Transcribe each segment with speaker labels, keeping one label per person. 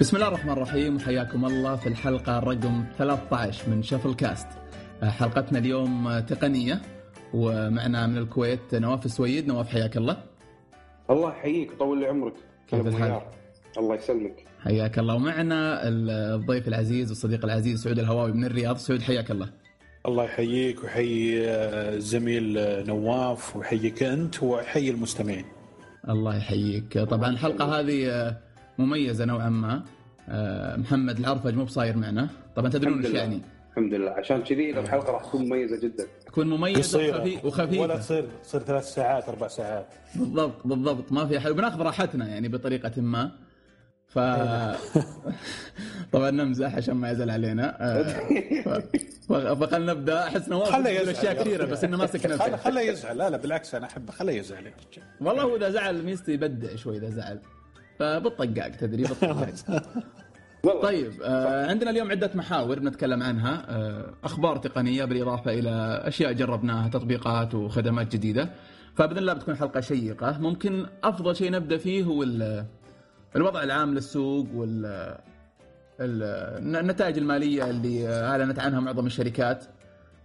Speaker 1: بسم الله الرحمن الرحيم وحياكم الله في الحلقة رقم 13 من شفل كاست حلقتنا اليوم تقنية ومعنا من الكويت نواف السويد نواف حياك الله.
Speaker 2: الله يحييك ويطول لي عمرك.
Speaker 1: كيف الحال؟
Speaker 2: الله يسلمك.
Speaker 1: حياك الله. ومعنا الضيف العزيز والصديق العزيز سعود الهواوي من الرياض. سعود حياك الله.
Speaker 3: الله يحييك ويحيي الزميل نواف ويحييك أنت ويحيي المستمعين.
Speaker 1: الله يحييك. طبعا الحلقة هذه مميزة نوعا ما. محمد العرفج مو بصاير معنا. طبعا تدرون إيش يعني.
Speaker 2: الحمد لله. عشان كذي الحلقة راح تكون مميزة جدا.
Speaker 1: تكون مميزة وخفي وخفيفة.
Speaker 3: ولا تصير تصير ثلاث ساعات أربع ساعات.
Speaker 1: بالضبط بالضبط. ما في حل. وبناخذ راحتنا يعني بطريقة ما. ف طبعا نمزح عشان ما يزعل علينا. ف... فخلنا نبدأ. أحس نواف
Speaker 3: خله يزعل
Speaker 1: أشياء كثيرة بس إنه ماسك نفسه.
Speaker 3: خله يزعل. لا لا بالعكس أنا احب خله يزعل.
Speaker 1: والله هو إذا زعل ميزته يبدع شوي إذا زعل. فبالطقاق تدري بالطقاق. طيب آه عندنا اليوم عدة محاور بنتكلم عنها. آه أخبار تقنية بالإضافة إلى أشياء جربناها تطبيقات وخدمات جديدة. فبإذن الله بتكون حلقة شيقة. ممكن أفضل شيء نبدأ فيه هو الوضع العام للسوق وال النتائج المالية اللي أعلنت عنها معظم الشركات.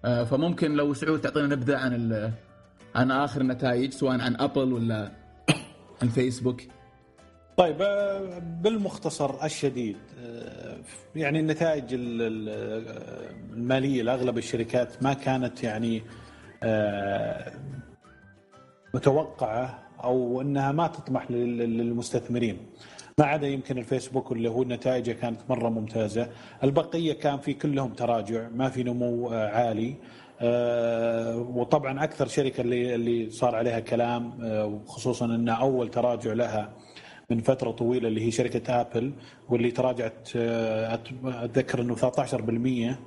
Speaker 1: آه فممكن لو سعود تعطينا نبذة عن عن آخر النتائج سواء عن أبل ولا الفيسبوك
Speaker 3: طيب بالمختصر الشديد يعني النتائج المالية لأغلب الشركات ما كانت يعني متوقعة أو إنها ما تطمح للمستثمرين. ما عدا يمكن الفيسبوك اللي هو نتائجه كانت مرة ممتازة. البقية كان في كلهم تراجع ما في نمو عالي. وطبعا أكثر شركة اللي اللي صار عليها كلام وخصوصا ان أول تراجع لها من فترة طويلة اللي هي شركة آبل واللي تراجعت أتذكر إنه 13%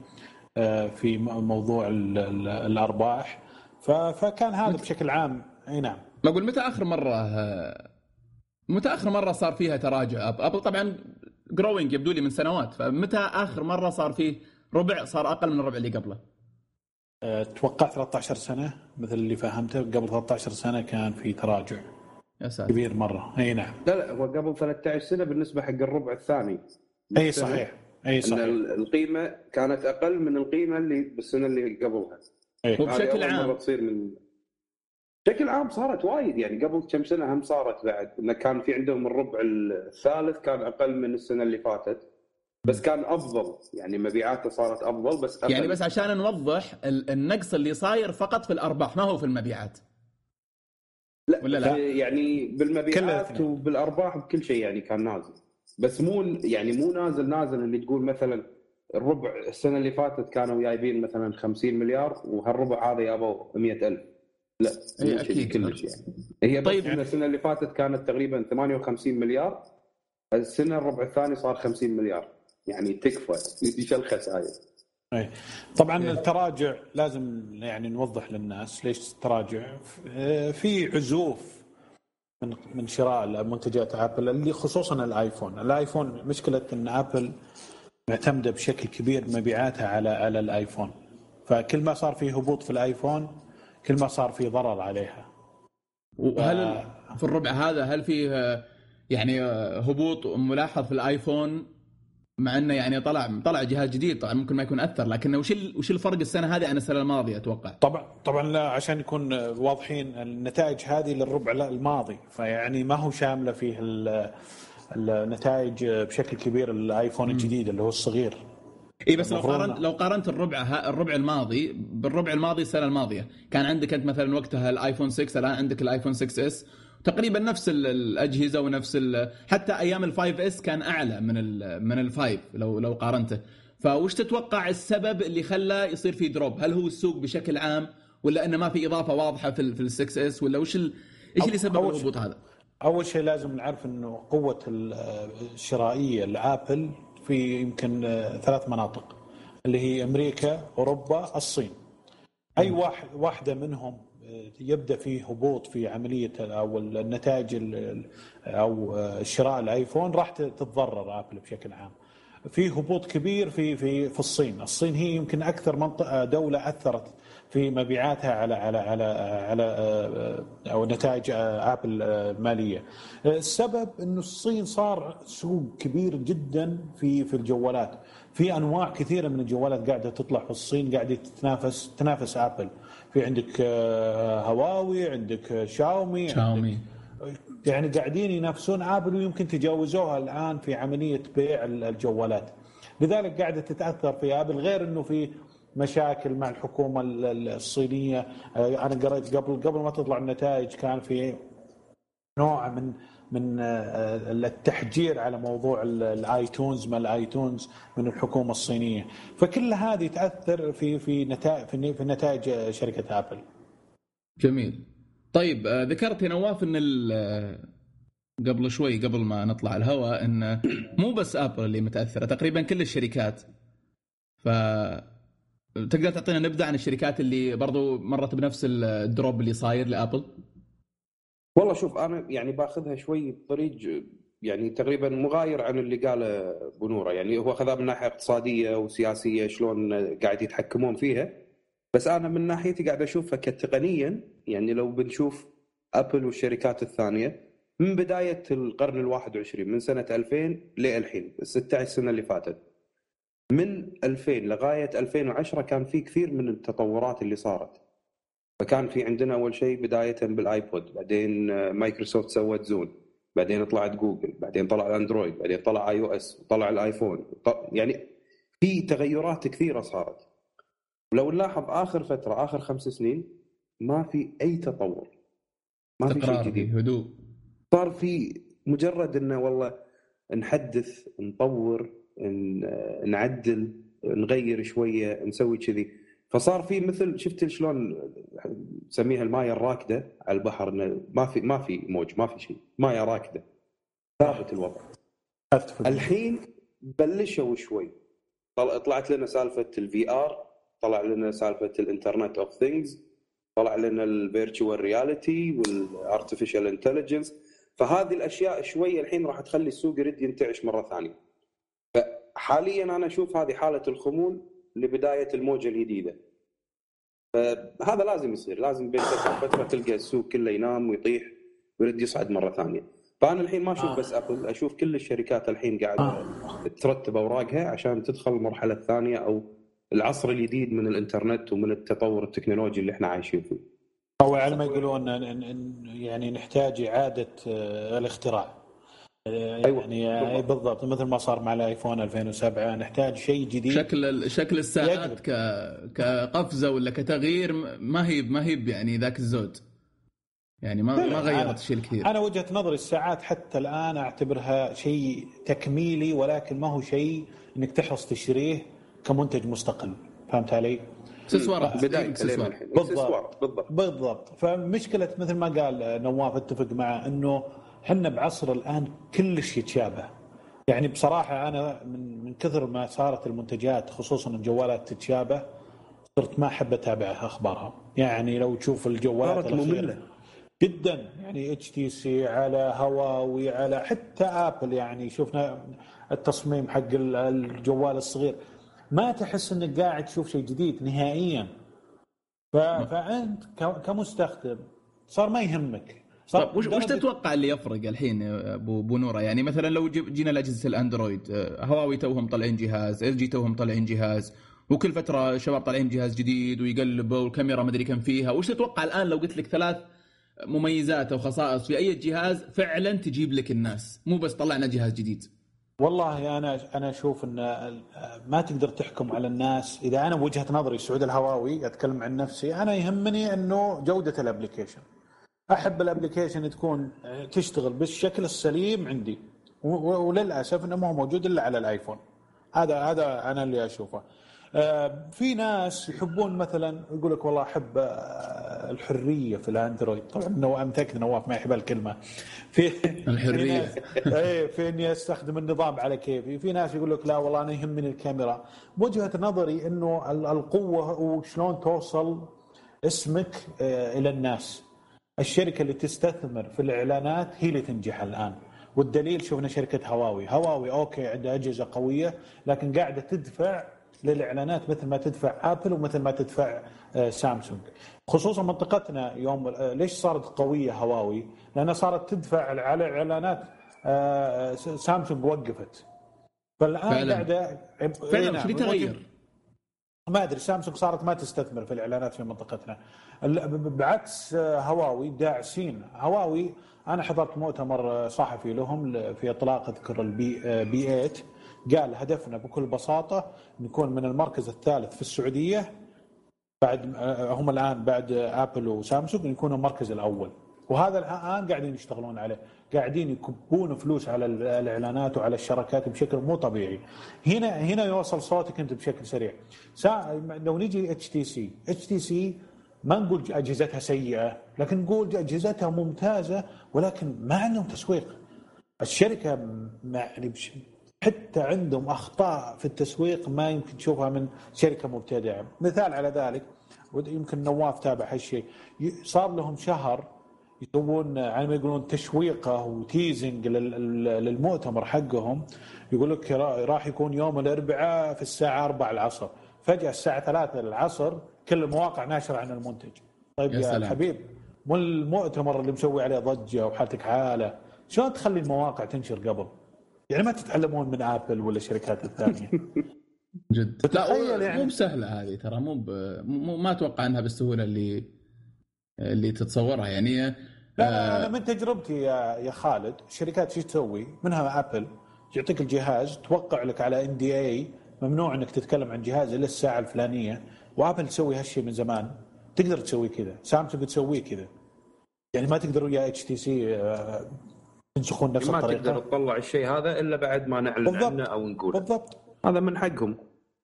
Speaker 3: في موضوع الأرباح. فكان هذا بشكل عام. أي نعم.
Speaker 1: بقول متى آخر مرة متى آخر مرة صار فيها تراجع Apple طبعا growing يبدو لي من سنوات فمتى آخر مرة صار فيه ربع صار أقل من الربع اللي قبله؟
Speaker 3: أتوقع 13 سنة مثل اللي فهمته قبل 13 سنة كان في تراجع.
Speaker 1: يا ساتر.
Speaker 3: كبير مرة. أي نعم.
Speaker 2: لا لا هو قبل 13 سنة بالنسبة حق الربع الثاني.
Speaker 3: أي صحيح. أي صحيح.
Speaker 2: ان القيمة كانت أقل من القيمة اللي بالسنة اللي قبلها.
Speaker 1: أي. وبشكل عام.
Speaker 2: تصير من بشكل عام صارت وايد. يعني قبل كم سنة هم صارت بعد. انه كان في عندهم الربع الثالث كان أقل من السنة اللي فاتت. بس كان أفضل. يعني مبيعاته صارت أفضل بس أقل.
Speaker 1: يعني بس عشان نوضح النقص اللي صاير فقط في الأرباح ما هو في المبيعات.
Speaker 2: لا, ولا لا؟ يعني بالمبيعات وبالأرباح بكل شيء يعني كان نازل. بس مو يعني مو نازل نازل اللي تقول مثلا الربع السنة اللي فاتت كانوا جايبين مثلا 50 مليار وهالربع هذا جابوا 100000 لا
Speaker 1: اي أكيد
Speaker 2: كلش يعني. هي طيب. السنة اللي فاتت كانت تقريبا 58 مليار. السنة الربع الثاني صار 50 مليار. يعني تكفى إيش الخسائر
Speaker 3: إي. طبعا التراجع لازم يعني نوضح للناس ليش التراجع. في عزوف من من شراء منتجات Apple اللي خصوصا ال iPhone، ال iPhone مشكلة إن Apple معتمدة بشكل كبير مبيعاتها على على ال iPhone. فكل ما صار في هبوط في الآيفون كل ما صار في ضرر عليها.
Speaker 1: وهل ف... في الربع هذا هل في يعني هبوط ملاحظ في الآيفون؟ مع إنه يعني طلع طلع جهاز جديد طبعا ممكن ما يكون أثر لكنه وش وش الفرق السنة هذه عن السنة الماضية أتوقع؟
Speaker 3: طبعا طبعا لا عشان نكون واضحين النتائج هذه للربع الماضي. فيعني ما هو شاملة فيه النتائج بشكل كبير الآيفون الجديد اللي هو الصغير.
Speaker 1: إي بس لو قارنت لو قارنت الربع الربع الماضي بالربع الماضي السنة الماضية كان عندك أنت مثلا وقتها ال iPhone 6 الآن عندك ال iPhone 6 S تقريبا نفس الأجهزة ونفس حتى أيام ال five S كان أعلى من ال من ال five لو لو قارنته. فوش تتوقع السبب اللي خلى يصير في drop هل هو السوق بشكل عام ولا إنه ما في إضافة واضحة في في ال6 S ولا وش ال... إيش اللي سبب الهبوط هذا؟
Speaker 3: أول شيء لازم نعرف إنه قوة الشرائية ل Apple في يمكن ثلاث مناطق اللي هي أمريكا أوروبا الصين. أي واحد واحدة منهم يبدأ في هبوط في عملية أو النتائج أو شراء ال iPhone راح تتضرر Apple بشكل عام. في هبوط كبير في في في الصين، الصين هي يمكن أكثر منطقة دولة أثرت في مبيعاتها على على على على أو نتائج Apple المالية. السبب إنه الصين صار سوق كبير جدا في في الجوالات، في أنواع كثيرة من الجوالات قاعدة تطلع في الصين قاعدة تتنافس تنافس آبل. في عندك هواوي، عندك شاومي
Speaker 1: شاومي
Speaker 3: يعني قاعدين ينافسون آبل ويمكن تجاوزوها الآن في عملية بيع الجوالات. لذلك قاعدة تتأثر في آبل غير إنه في مشاكل مع الحكومة الصينية أنا قريت قبل قبل ما تطلع النتائج كان في نوع من من التحجير على موضوع ال iTunes ما ال iTunes من الحكومة الصينية. فكل هذه تأثر في في نتائج في نتائج شركة Apple.
Speaker 1: جميل. طيب ذكرت يا نواف إن قبل شوي قبل ما نطلع الهواء إن مو بس Apple اللي متأثرة تقريبا كل الشركات. ف تقدر تعطينا نبذة عن الشركات اللي برضو مرت بنفس الدروب اللي صاير لآبل؟
Speaker 2: والله شوف أنا يعني باخذها شوي بطريق يعني تقريبا مغاير عن اللي قاله بنوره يعني هو أخذها من ناحية اقتصادية وسياسية شلون قاعد يتحكمون فيها. بس أنا من ناحيتي قاعد أشوفها كتقنيا يعني لو بنشوف أبل والشركات الثانية من بداية القرن ال21 من سنة 2000 للحين ال 16 سنة اللي فاتت. من 2000 لغاية 2010 كان في كثير من التطورات اللي صارت. فكان في عندنا أول شيء بداية بال iPod بعدين مايكروسوفت سوت Zune بعدين طلعت جوجل بعدين طلع الأندرويد بعدين طلع iOS وطلع الآيفون. يعني في تغيرات كثيرة صارت. ولو نلاحظ آخر فترة آخر خمس سنين ما في أي تطور
Speaker 1: ما في شيء جديد.
Speaker 2: هدوء. صار في مجرد إنه والله نحدث نطور نعدل نغير شوية نسوي كذي. فصار في مثل شفت شلون نسميها المايه الراكدة على البحر؟ ما في ما في موج ما في شيء مايه راكدة. ثابت الوضع. الحين بلشوا شوي. طلعت لنا سالفة ال VR طلع لنا سالفة ال Internet of Things طلع لنا ال virtual reality وال artificial intelligence فهذه الأشياء شوي الحين راح تخلي السوق يرد ينتعش مرة ثانية. فحاليا أنا أشوف هذه حالة الخمول لبداية الموجة الجديدة فهذا لازم يصير لازم بين فترة وفتره تلقى السوق كله ينام ويطيح ويرد يصعد مرة ثانية فأنا الحين ما أشوف آه. بس أبل أشوف كل الشركات الحين قاعدة آه. ترتب أوراقها عشان تدخل المرحلة الثانية أو العصر الجديد من الإنترنت ومن التطور التكنولوجي اللي إحنا عايشين فيه.
Speaker 3: أو على ما يقولون يعني نحتاج إعادة آه، الاختراع. أيوة. يعني بالضبط. مثل ما صار مع الآيفون 2007 نحتاج شيء جديد.
Speaker 1: شكل شكل الساعات ك كقفزة ولا كتغيير ما هي ما هي يعني ذاك الزود. يعني ما ما غيرت شيء كثير
Speaker 3: أنا وجهة نظري الساعات حتى الآن أعتبرها شيء تكميلي ولكن ما هو شيء إنك تحرص تشتريه كمنتج مستقل. فهمت علي؟
Speaker 2: إكسسوارات. بالضبط.
Speaker 3: بالضبط. بالضبط. فمشكلة مثل ما قال نواف اتفق معه إنه إحنا بعصر الآن كلش يتشابه. يعني بصراحة أنا من من كثر ما صارت المنتجات خصوصا الجوالات تتشابه صرت ما أحب أتابع اخبارها يعني لو تشوف الجوالات
Speaker 2: صارت مملة.
Speaker 3: جدا. يعني HTC على هواوي على حتى آبل. يعني شفنا التصميم حق الجوال الصغير. ما تحس إنك قاعد تشوف شيء جديد نهائيا. فأنت كمستخدم صار ما يهمك.
Speaker 1: طيب وش, وش تتوقع اللي يفرق الحين ابو نوره يعني مثلا لو جينا لاجهزه الأندرويد آه، هواوي توهم طالعين جهاز ال جي توهم طالعين جهاز وكل فترة شباب طالعين جهاز جديد ويقلبوا والكاميرا ما أدري كم فيها وش تتوقع الآن لو قلت لك ثلاث مميزات أو خصائص في أي جهاز فعلا تجيب لك الناس مو بس طلعنا جهاز جديد؟
Speaker 3: والله أنا أنا أشوف إن ما تقدر تحكم على الناس. إذا أنا بوجهه نظري سعود الهواوي أتكلم عن نفسي أنا يهمني إنه جودة ال application أحب ال application تكون تشتغل بالشكل السليم عندي. وللأسف إنه ما هو موجود إلا على الآيفون. هذا هذا أنا اللي أشوفه. آه، في ناس يحبون مثلا يقول لك والله أحب آه، الحرية في الأندرويد. طبعا نواف متأكد نواف ما يحب الكلمة.
Speaker 1: في الحرية.
Speaker 3: اي في إني أستخدم النظام على كيفي. في ناس يقول لك لا والله أنا يهمني الكاميرا. بوجهه نظري إنه القوة وشلون توصل اسمك آه، إلى الناس. الشركة اللي تستثمر في الإعلانات هي اللي تنجح الآن. والدليل شفنا شركة هواوي. هواوي okay عندها أجهزة قوية لكن قاعدة تدفع للإعلانات مثل ما تدفع آبل ومثل ما تدفع آه، سامسونج. خصوصا منطقتنا يوم آه، ليش صارت قوية هواوي؟ لأنها صارت تدفع على إعلانات آه، سامسونج وقفت. فالآن قاعدة
Speaker 1: فعلا نعم، شو تغير
Speaker 3: ما أدري سامسونج صارت ما تستثمر في الإعلانات في منطقتنا. بعكس هواوي داعسين هواوي أنا حضرت مؤتمر صحفي لهم في إطلاق أذكر ال P8 قال هدفنا بكل بساطة نكون من المركز الثالث في السعودية. بعد هم الآن بعد ابل وسامسونج يكونوا المركز الأول. وهذا الآن قاعدين يشتغلون عليه. قاعدين يكبون فلوس على الإعلانات وعلى الشركات بشكل مو طبيعي. هنا هنا يوصل صوتك أنت بشكل سريع. لو نجي اتش تي سي اتش تي سي ما نقول أجهزتها سيئة لكن نقول أجهزتها ممتازة ولكن ما عندهم تسويق. الشركة يعني حتى عندهم أخطاء في التسويق ما يمكن تشوفها من شركة مبتدعة. مثال على ذلك يمكن نواف تابع هالشيء. صار لهم شهر يسوون على ما يقولون تشويقة وتيزنج للمؤتمر حقهم. يقول لك راح يكون يوم الأربعاء في الساعة 4 العصر. فجأة الساعة 3 العصر كل المواقع ناشرة عن المنتج. طيب يا, يا سلام. حبيب مو المؤتمر اللي مسوي عليه ضجة وحالتك حاله شلون تخلي المواقع تنشر قبل؟ يعني ما تتعلمون من ابل ولا الشركات الثانية.
Speaker 1: جد. لا يعني. مو بسهلة هذه ترى مو, مو ما أتوقع أنها بالسهوله اللي اللي تتصورها. يعني
Speaker 3: لا, لا أنا من تجربتي يا يا خالد الشركات شو تسوي؟ منها ابل يعطيك الجهاز توقع لك على NDA ممنوع إنك تتكلم عن جهاز إلا الساعة الفلانية. وآبل تسوي هالشيء من زمان. تقدر تسوي كذا. سامسونج تسويه كذا. يعني ما تقدر ويا HTC تنسخون نفس
Speaker 2: ما
Speaker 3: الطريقة.
Speaker 2: ما تقدر تطلع الشيء هذا إلا بعد ما نعلن بالضبط. عنه أو نقول
Speaker 3: بالضبط.
Speaker 2: هذا من حقهم.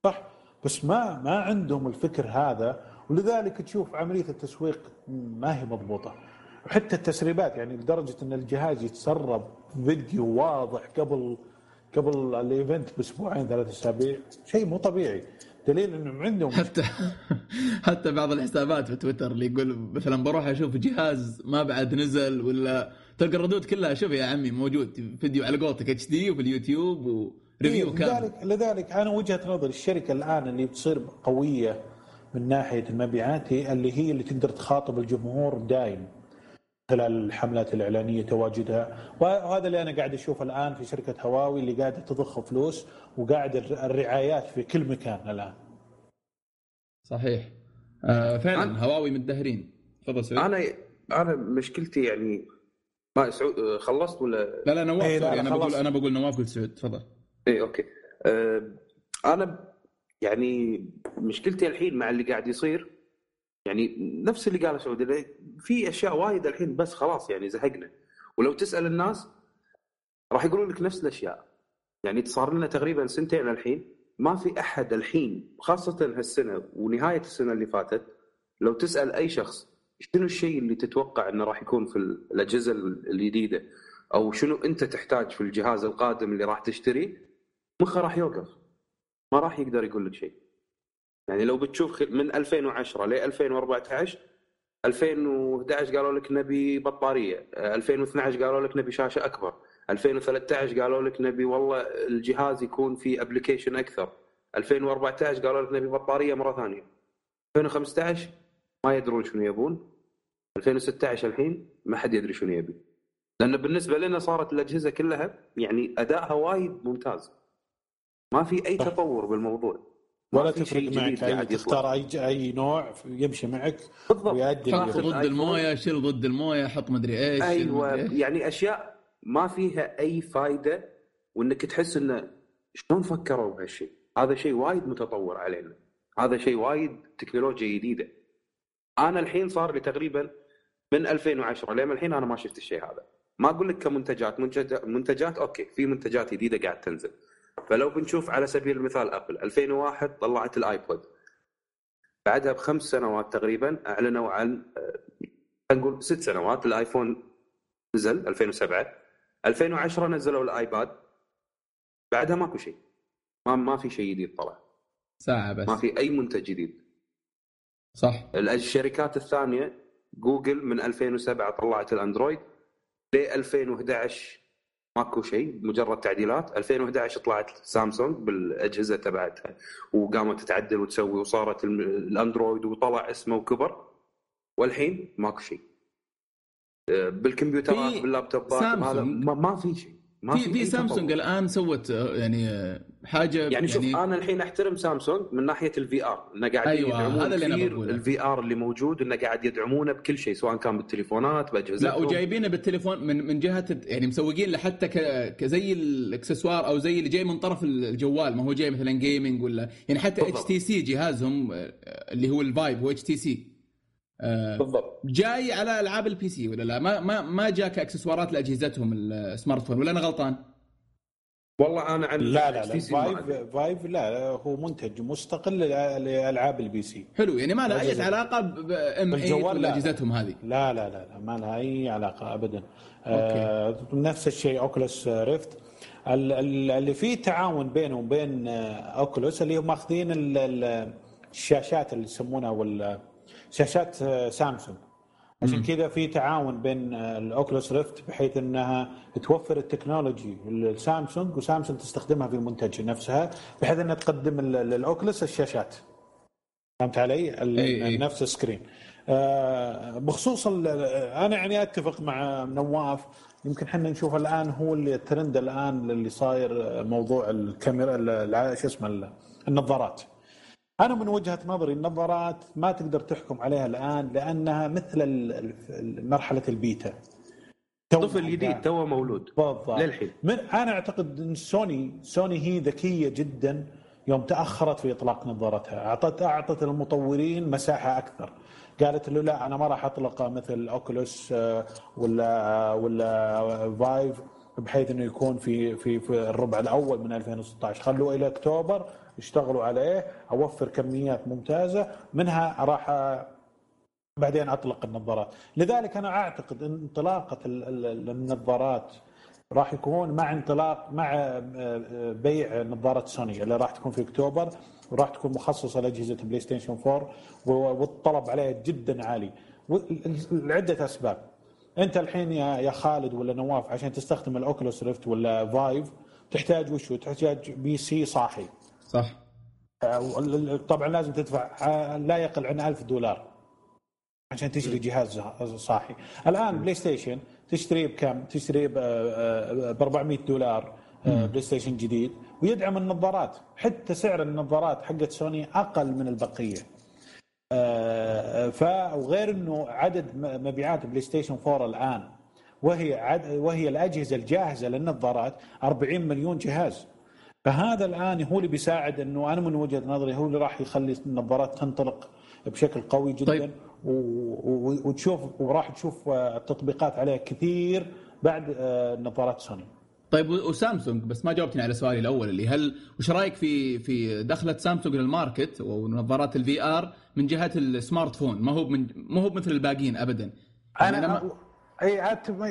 Speaker 3: صح. بس ما ما عندهم الفكر هذا. ولذلك تشوف عمليه التسويق ما هي مضبوطة. وحتى التسريبات يعني لدرجة إن الجهاز يتسرب فيديو واضح قبل قبل ال event بأسبوعين ثلاث أسابيع. شيء مو طبيعي. دليل انهم عندهم
Speaker 1: حتى حتى بعض الحسابات في تويتر اللي يقول مثلا بروح أشوف جهاز ما بعد نزل ولا تلقى الردود كلها. شوف يا عمي موجود فيديو على قولتك HD وفي اليوتيوب و review إيه
Speaker 3: كامل. لذلك لذلك أنا وجهة نظري الشركة الآن اللي بتصير قوية من ناحية المبيعات هي اللي هي اللي تقدر تخاطب الجمهور دايم. خلال الحملات الإعلانية تواجدها. وهذا اللي أنا قاعد أشوفه الآن في شركة هواوي اللي قاعدة تضخ فلوس وقاعد الرعايات في كل مكان الآن.
Speaker 1: صحيح. آه فعلا هواوي متدهرين. تفضل
Speaker 2: سعود أنا أنا مشكلتي يعني ما سعود خلصت ولا؟
Speaker 1: لا لا نواف إيه لا أنا بقول أنا بقول نواف قلت سعود. تفضل.
Speaker 2: اي okay. أه أنا يعني مشكلتي الحين مع اللي قاعد يصير يعني نفس اللي قاله سعود في أشياء وايد الحين بس خلاص يعني زهقنا. ولو تسأل الناس راح يقولون لك نفس الأشياء. يعني صار لنا تقريبا سنتين الحين ما في أحد الحين خاصة هالسنة ونهاية السنة اللي فاتت لو تسأل أي شخص شنو الشيء اللي تتوقع إنه راح يكون في الأجهزة الجديدة أو شنو أنت تحتاج في الجهاز القادم اللي راح تشتريه مخه راح يوقف. ما راح يقدر يقول لك شيء. يعني لو بتشوف من 2010 ل 2014 2011 قالوا لك نبي بطارية 2012 قالوا لك نبي شاشة أكبر 2013 قالوا لك نبي والله الجهاز يكون فيه ابلكيشن أكثر 2014 قالوا لك نبي بطارية مرة ثانية 2015 ما يدرون شنو يبون 2016 الحين ما حد يدري شنو يبي. لأن بالنسبة لنا صارت الأجهزة كلها يعني أدائها وايد ممتاز. ما في أي تطور بالموضوع.
Speaker 3: ولا تفرق معك أي تختار أي أي نوع يمشي معك
Speaker 1: بالضبط. ويؤدي ضد الموية شيل ضد الموية حط مدري إيش
Speaker 2: أيوه. يعني أشياء ما فيها أي فائده وإنك تحس انه شلون فكروا بهالشيء؟ هذا شيء وايد متطور علينا. هذا شيء وايد تكنولوجيا جديدة. أنا الحين صار لي تقريبا من 2010 لين الحين أنا ما شفت الشيء هذا. ما أقول لك كمنتجات. منتجات, منتجات okay في منتجات جديدة قاعد تنزل. فلو بنشوف على سبيل المثال Apple 2001 طلعت ال iPod. بعدها بخمس سنوات تقريبا أعلنوا عن آه، نقول ست سنوات ال iPhone نزل 2007 2010 نزلوا ال iPad. بعدها ماكو شيء. ما ما في شيء جديد طلع.
Speaker 1: ساعة بس.
Speaker 2: ما في أي منتج جديد.
Speaker 1: صح.
Speaker 2: الشركات الثانية جوجل من 2007 طلعت ال Android. ل 2011 ماكو شيء مجرد تعديلات. 2011 طلعت سامسونج بالأجهزة تبعتها وقامت تتعدل وتسوي وصارت ال Android وطلع اسمه وكبر. والحين ماكو شيء. آه، بالكمبيوترات باللابتوبات ما, ما في شيء.
Speaker 1: ما في في سامسونج الآن سوت آه، يعني آه، حاجة
Speaker 2: يعني, يعني شوف أنا الحين أحترم سامسونج من ناحية ال VR إنه قاعد
Speaker 1: أيوة هذا اللي
Speaker 2: بقوله. ال VR اللي موجود إنه قاعد يدعمونه بكل شيء سواء كان بالتليفونات باجهزه
Speaker 1: لا وجايبينه بالتليفون من من جهة يعني مسوقين له حتى كزي الإكسسوار أو زي اللي جاي من طرف الجوال ما هو جاي مثلا gaming ولا يعني حتى HTC جهازهم آه، اللي هو ال Vive هو HTC بالضبط. جاي على ألعاب ال PC ولا لا؟ ما ما ما جاء كاكسسوارات لأجهزتهم ال smartphone ولا أنا غلطان؟
Speaker 2: والله أنا عن
Speaker 3: لا لا لا Vive Vive لا هو منتج مستقل لألعاب ال PC
Speaker 1: حلو يعني ما له أي علاقة بال M8 ولا أجهزتهم هذه؟
Speaker 3: لا لا لا, لا ما لها أي علاقة ابدا. آه نفس الشيء Oculus Rift اللي فيه تعاون بينه وبين Oculus اللي هم ماخذين الشاشات اللي يسمونها وال شاشات سامسونج. عشان كذا في تعاون بين ال Oculus Rift بحيث إنها توفر ال technology لل Samsung وسامسونج تستخدمها في المنتج نفسها بحيث إنها تقدم لل Oculus الشاشات. فهمت علي؟ نفس ال screen. آه بخصوص أنا يعني أتفق مع نواف. يمكن إحنا نشوف الآن هو اللي الترند الآن اللي صاير موضوع الكاميرا شو اسمه النظارات. أنا من وجهة نظري النظارات ما تقدر تحكم عليها الآن لأنها مثل مرحلة البيتا.
Speaker 2: طفل جديد تو مولود.
Speaker 3: بالضبط. للحين. من أنا أعتقد إن Sony Sony هي ذكية جدا يوم تأخرت في إطلاق نظارتها. اعطت أعطت المطورين مساحة أكثر. قالت له لا أنا ما راح اطلق مثل اوكولوس آه، ولا آه، ولا فايف بحيث إنه يكون في في في الربع الأول من 2016 خلوه إلى أكتوبر اشتغلوا عليه أوفر كميات ممتازة منها راح بعدين أطلق النظارات. لذلك أنا أعتقد إن انطلاقة النظارات راح يكون مع انطلاق مع بيع نظارة سوني اللي راح تكون في أكتوبر وراح تكون مخصصة لأجهزة PlayStation 4 والطلب عليها جدا عالي. لعده أسباب. أنت الحين يا خالد ولا نواف عشان تستخدم ال Oculus Rift ولا Vive تحتاج وشو تحتاج PC صاحي.
Speaker 1: صح.
Speaker 3: آه، طبعا لازم تدفع آه، لا يقل عن ألف دولار عشان تشتري جهاز صاحي. الآن PlayStation تشتريه بكم؟ تشتريه ب 400 دولار آه، PlayStation جديد ويدعم النظارات. حتى سعر النظارات حقت سوني أقل من البقية. ف وغير إنه عدد مبيعات PlayStation 4 الآن وهي عد وهي الأجهزة الجاهزة للنظارات 40 مليون جهاز. فهذا الآن هو اللي بيساعد إنه أنا من وجهة نظري هو اللي راح يخلي النظارات تنطلق بشكل قوي جدا. طيب. وتشوف وراح تشوف التطبيقات عليها كثير بعد آه، نظارات سوني.
Speaker 1: طيب وسامسونج بس ما جاوبتني على سؤالي الأول اللي هل وش رأيك في في دخلة Samsung لل market ونظارات ال VR من جهة ال smartphone؟ ما هو من ما هو مثل الباقيين ابدا.
Speaker 3: يعني أنا, أنا ما... أي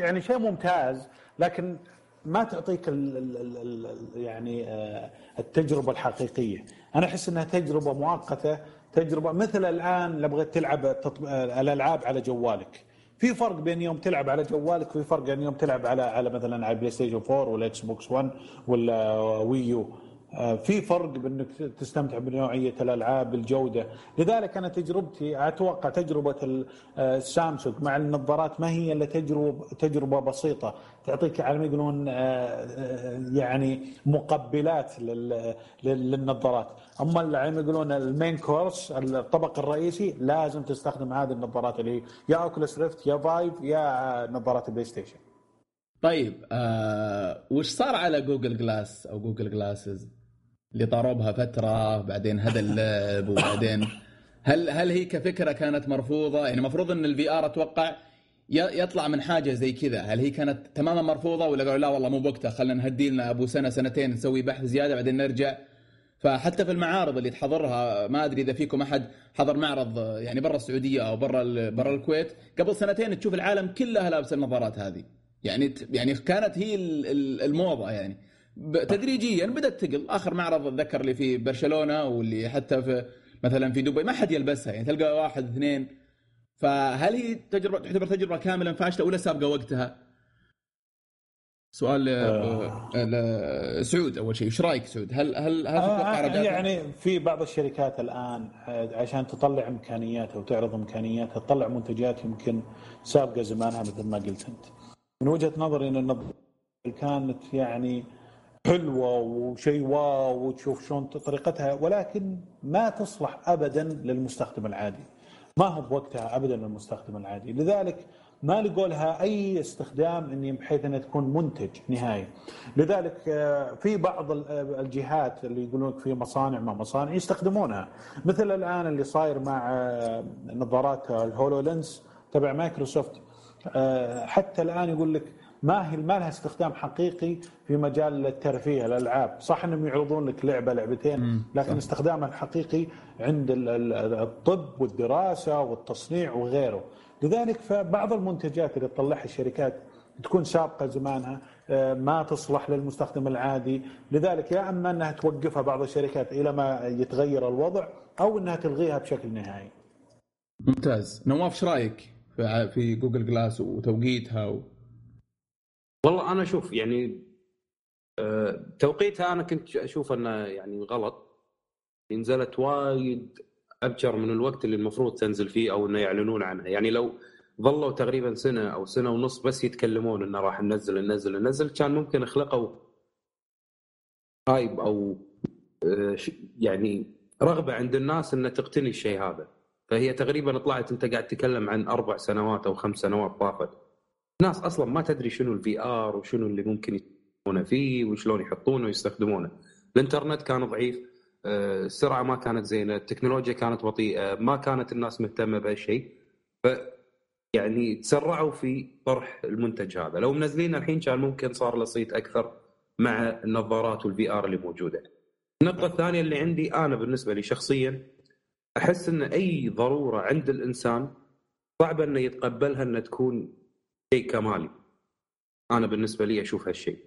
Speaker 3: يعني شيء ممتاز لكن ما تعطيك ال ال ال يعني آه، التجربة الحقيقية. أنا أحس إنها تجربة مؤقتة تجربة مثل الآن لو بغيت تلعب الألعاب على جوالك. في فرق بين يوم تلعب على جوالك وفي فرق بين يوم تلعب على على مثلا على PlayStation 4 ولا Xbox 1 ولا Wii U في فرق بأنك تستمتع بنوعية الألعاب بالجوده، لذلك أنا تجربتي أتوقع تجربة السامسونج آه، مع النظارات ما هي إلا تجربة تجربة بسيطة تعطيك على ما يقولون آه، يعني مقبلات للنظارات، أما على ما يقولون ال main course الطبق الرئيسي لازم تستخدم هذه النظارات اللي يا Oculus Rift يا Vive يا نظارات ال PlayStation.
Speaker 1: طيب آه وش صار على Google Glass أو Google Glasses؟ اللي طاروا بها فترة بعدين هذا اللعب وبعدين هل هل هي كفكرة كانت مرفوضة؟ يعني المفروض إن ال VR أتوقع يطلع من حاجة زي كذا، هل هي كانت تماما مرفوضة؟ ولا قالوا لا والله مو بوقتها خلينا نهدي لنا أبو سنة سنتين نسوي بحث زيادة بعدين نرجع. فحتى في المعارض اللي تحضرها ما أدري إذا فيكم أحد حضر معرض يعني برا السعودية أو برا برا الكويت قبل سنتين تشوف العالم كلها لابسة النظارات هذه. يعني يعني كانت هي الموضة يعني. تدريجيا بدأت تقل آخر معرض أتذكر اللي في برشلونة واللي حتى في مثلا في دبي ما حد يلبسها يعني تلقى واحد اثنين فهل هي تجربه تعتبر تجربة كاملة فاشلة ولا سابقة وقتها؟ سؤال آه. آه. سعود أول شيء إيش رأيك سعود هل هل هل
Speaker 3: تتوقع آه يعني في بعض الشركات الآن عشان تطلع امكانياتها وتعرض امكانياتها تطلع منتجات يمكن سابقة زمانها مثل ما قلت أنت من وجهة نظري إن كانت يعني حلوة وشيء واو وتشوف شلون طريقتها ولكن ما تصلح ابدا للمستخدم العادي. ما هو بوقتها ابدا للمستخدم العادي. لذلك ما لقوا لها أي استخدام إني بحيث إنها تكون منتج نهائي. لذلك آه، في بعض آه، الجهات اللي يقولون في مصانع ما مصانع يستخدمونها. مثل الآن اللي صاير مع آه، نظارات ال HoloLens تبع مايكروسوفت. حتى الآن يقول لك ما هي ما لها استخدام حقيقي في مجال الترفيه الألعاب، صح إنهم يعرضون لك لعبة لعبتين لكن استخدامها الحقيقي عند الطب والدراسة والتصنيع وغيره. لذلك فبعض المنتجات اللي تطلعها الشركات تكون سابقة زمانها آه، ما تصلح للمستخدم العادي. لذلك يا أما أنها توقفها بعض الشركات إلى ما يتغير الوضع أو أنها تلغيها بشكل نهائي.
Speaker 1: ممتاز. نواف إيش رأيك في جوجل جلاس وتوقيتها و...
Speaker 2: والله أنا أشوف يعني آه، توقيتها أنا كنت أشوف أنه يعني غلط. نزلت وايد ابكر من الوقت اللي المفروض تنزل فيه أو إنه يعلنون عنها. يعني لو ظلوا تقريبا سنة أو سنة ونص بس يتكلمون إنه راح ننزل ننزل ننزل كان ممكن خلقوا hype أو آه، يعني رغبة عند الناس انها تقتني الشيء هذا. فهي تقريبا طلعت أنت قاعد تتكلم عن أربع سنوات أو خمس سنوات طافت. ناس أصلا ما تدري شنو ال VR وشنو اللي ممكن يستخدمونه فيه وشلون يحطونه ويستخدمونه. الإنترنت كان ضعيف آه، السرعة ما كانت زينة التكنولوجيا كانت بطيئة ما كانت الناس مهتمة بهالشيء ف يعني تسرعوا في طرح المنتج هذا. لو منزلين الحين كان ممكن صار له صيت أكثر مع النظارات وال VR اللي موجودة. النقطة الثانية اللي عندي أنا بالنسبة لي شخصيا أحس إن أي ضرورة عند الإنسان صعب إنه يتقبلها إنها تكون شيء كمالي. أنا بالنسبة لي أشوف هالشيء.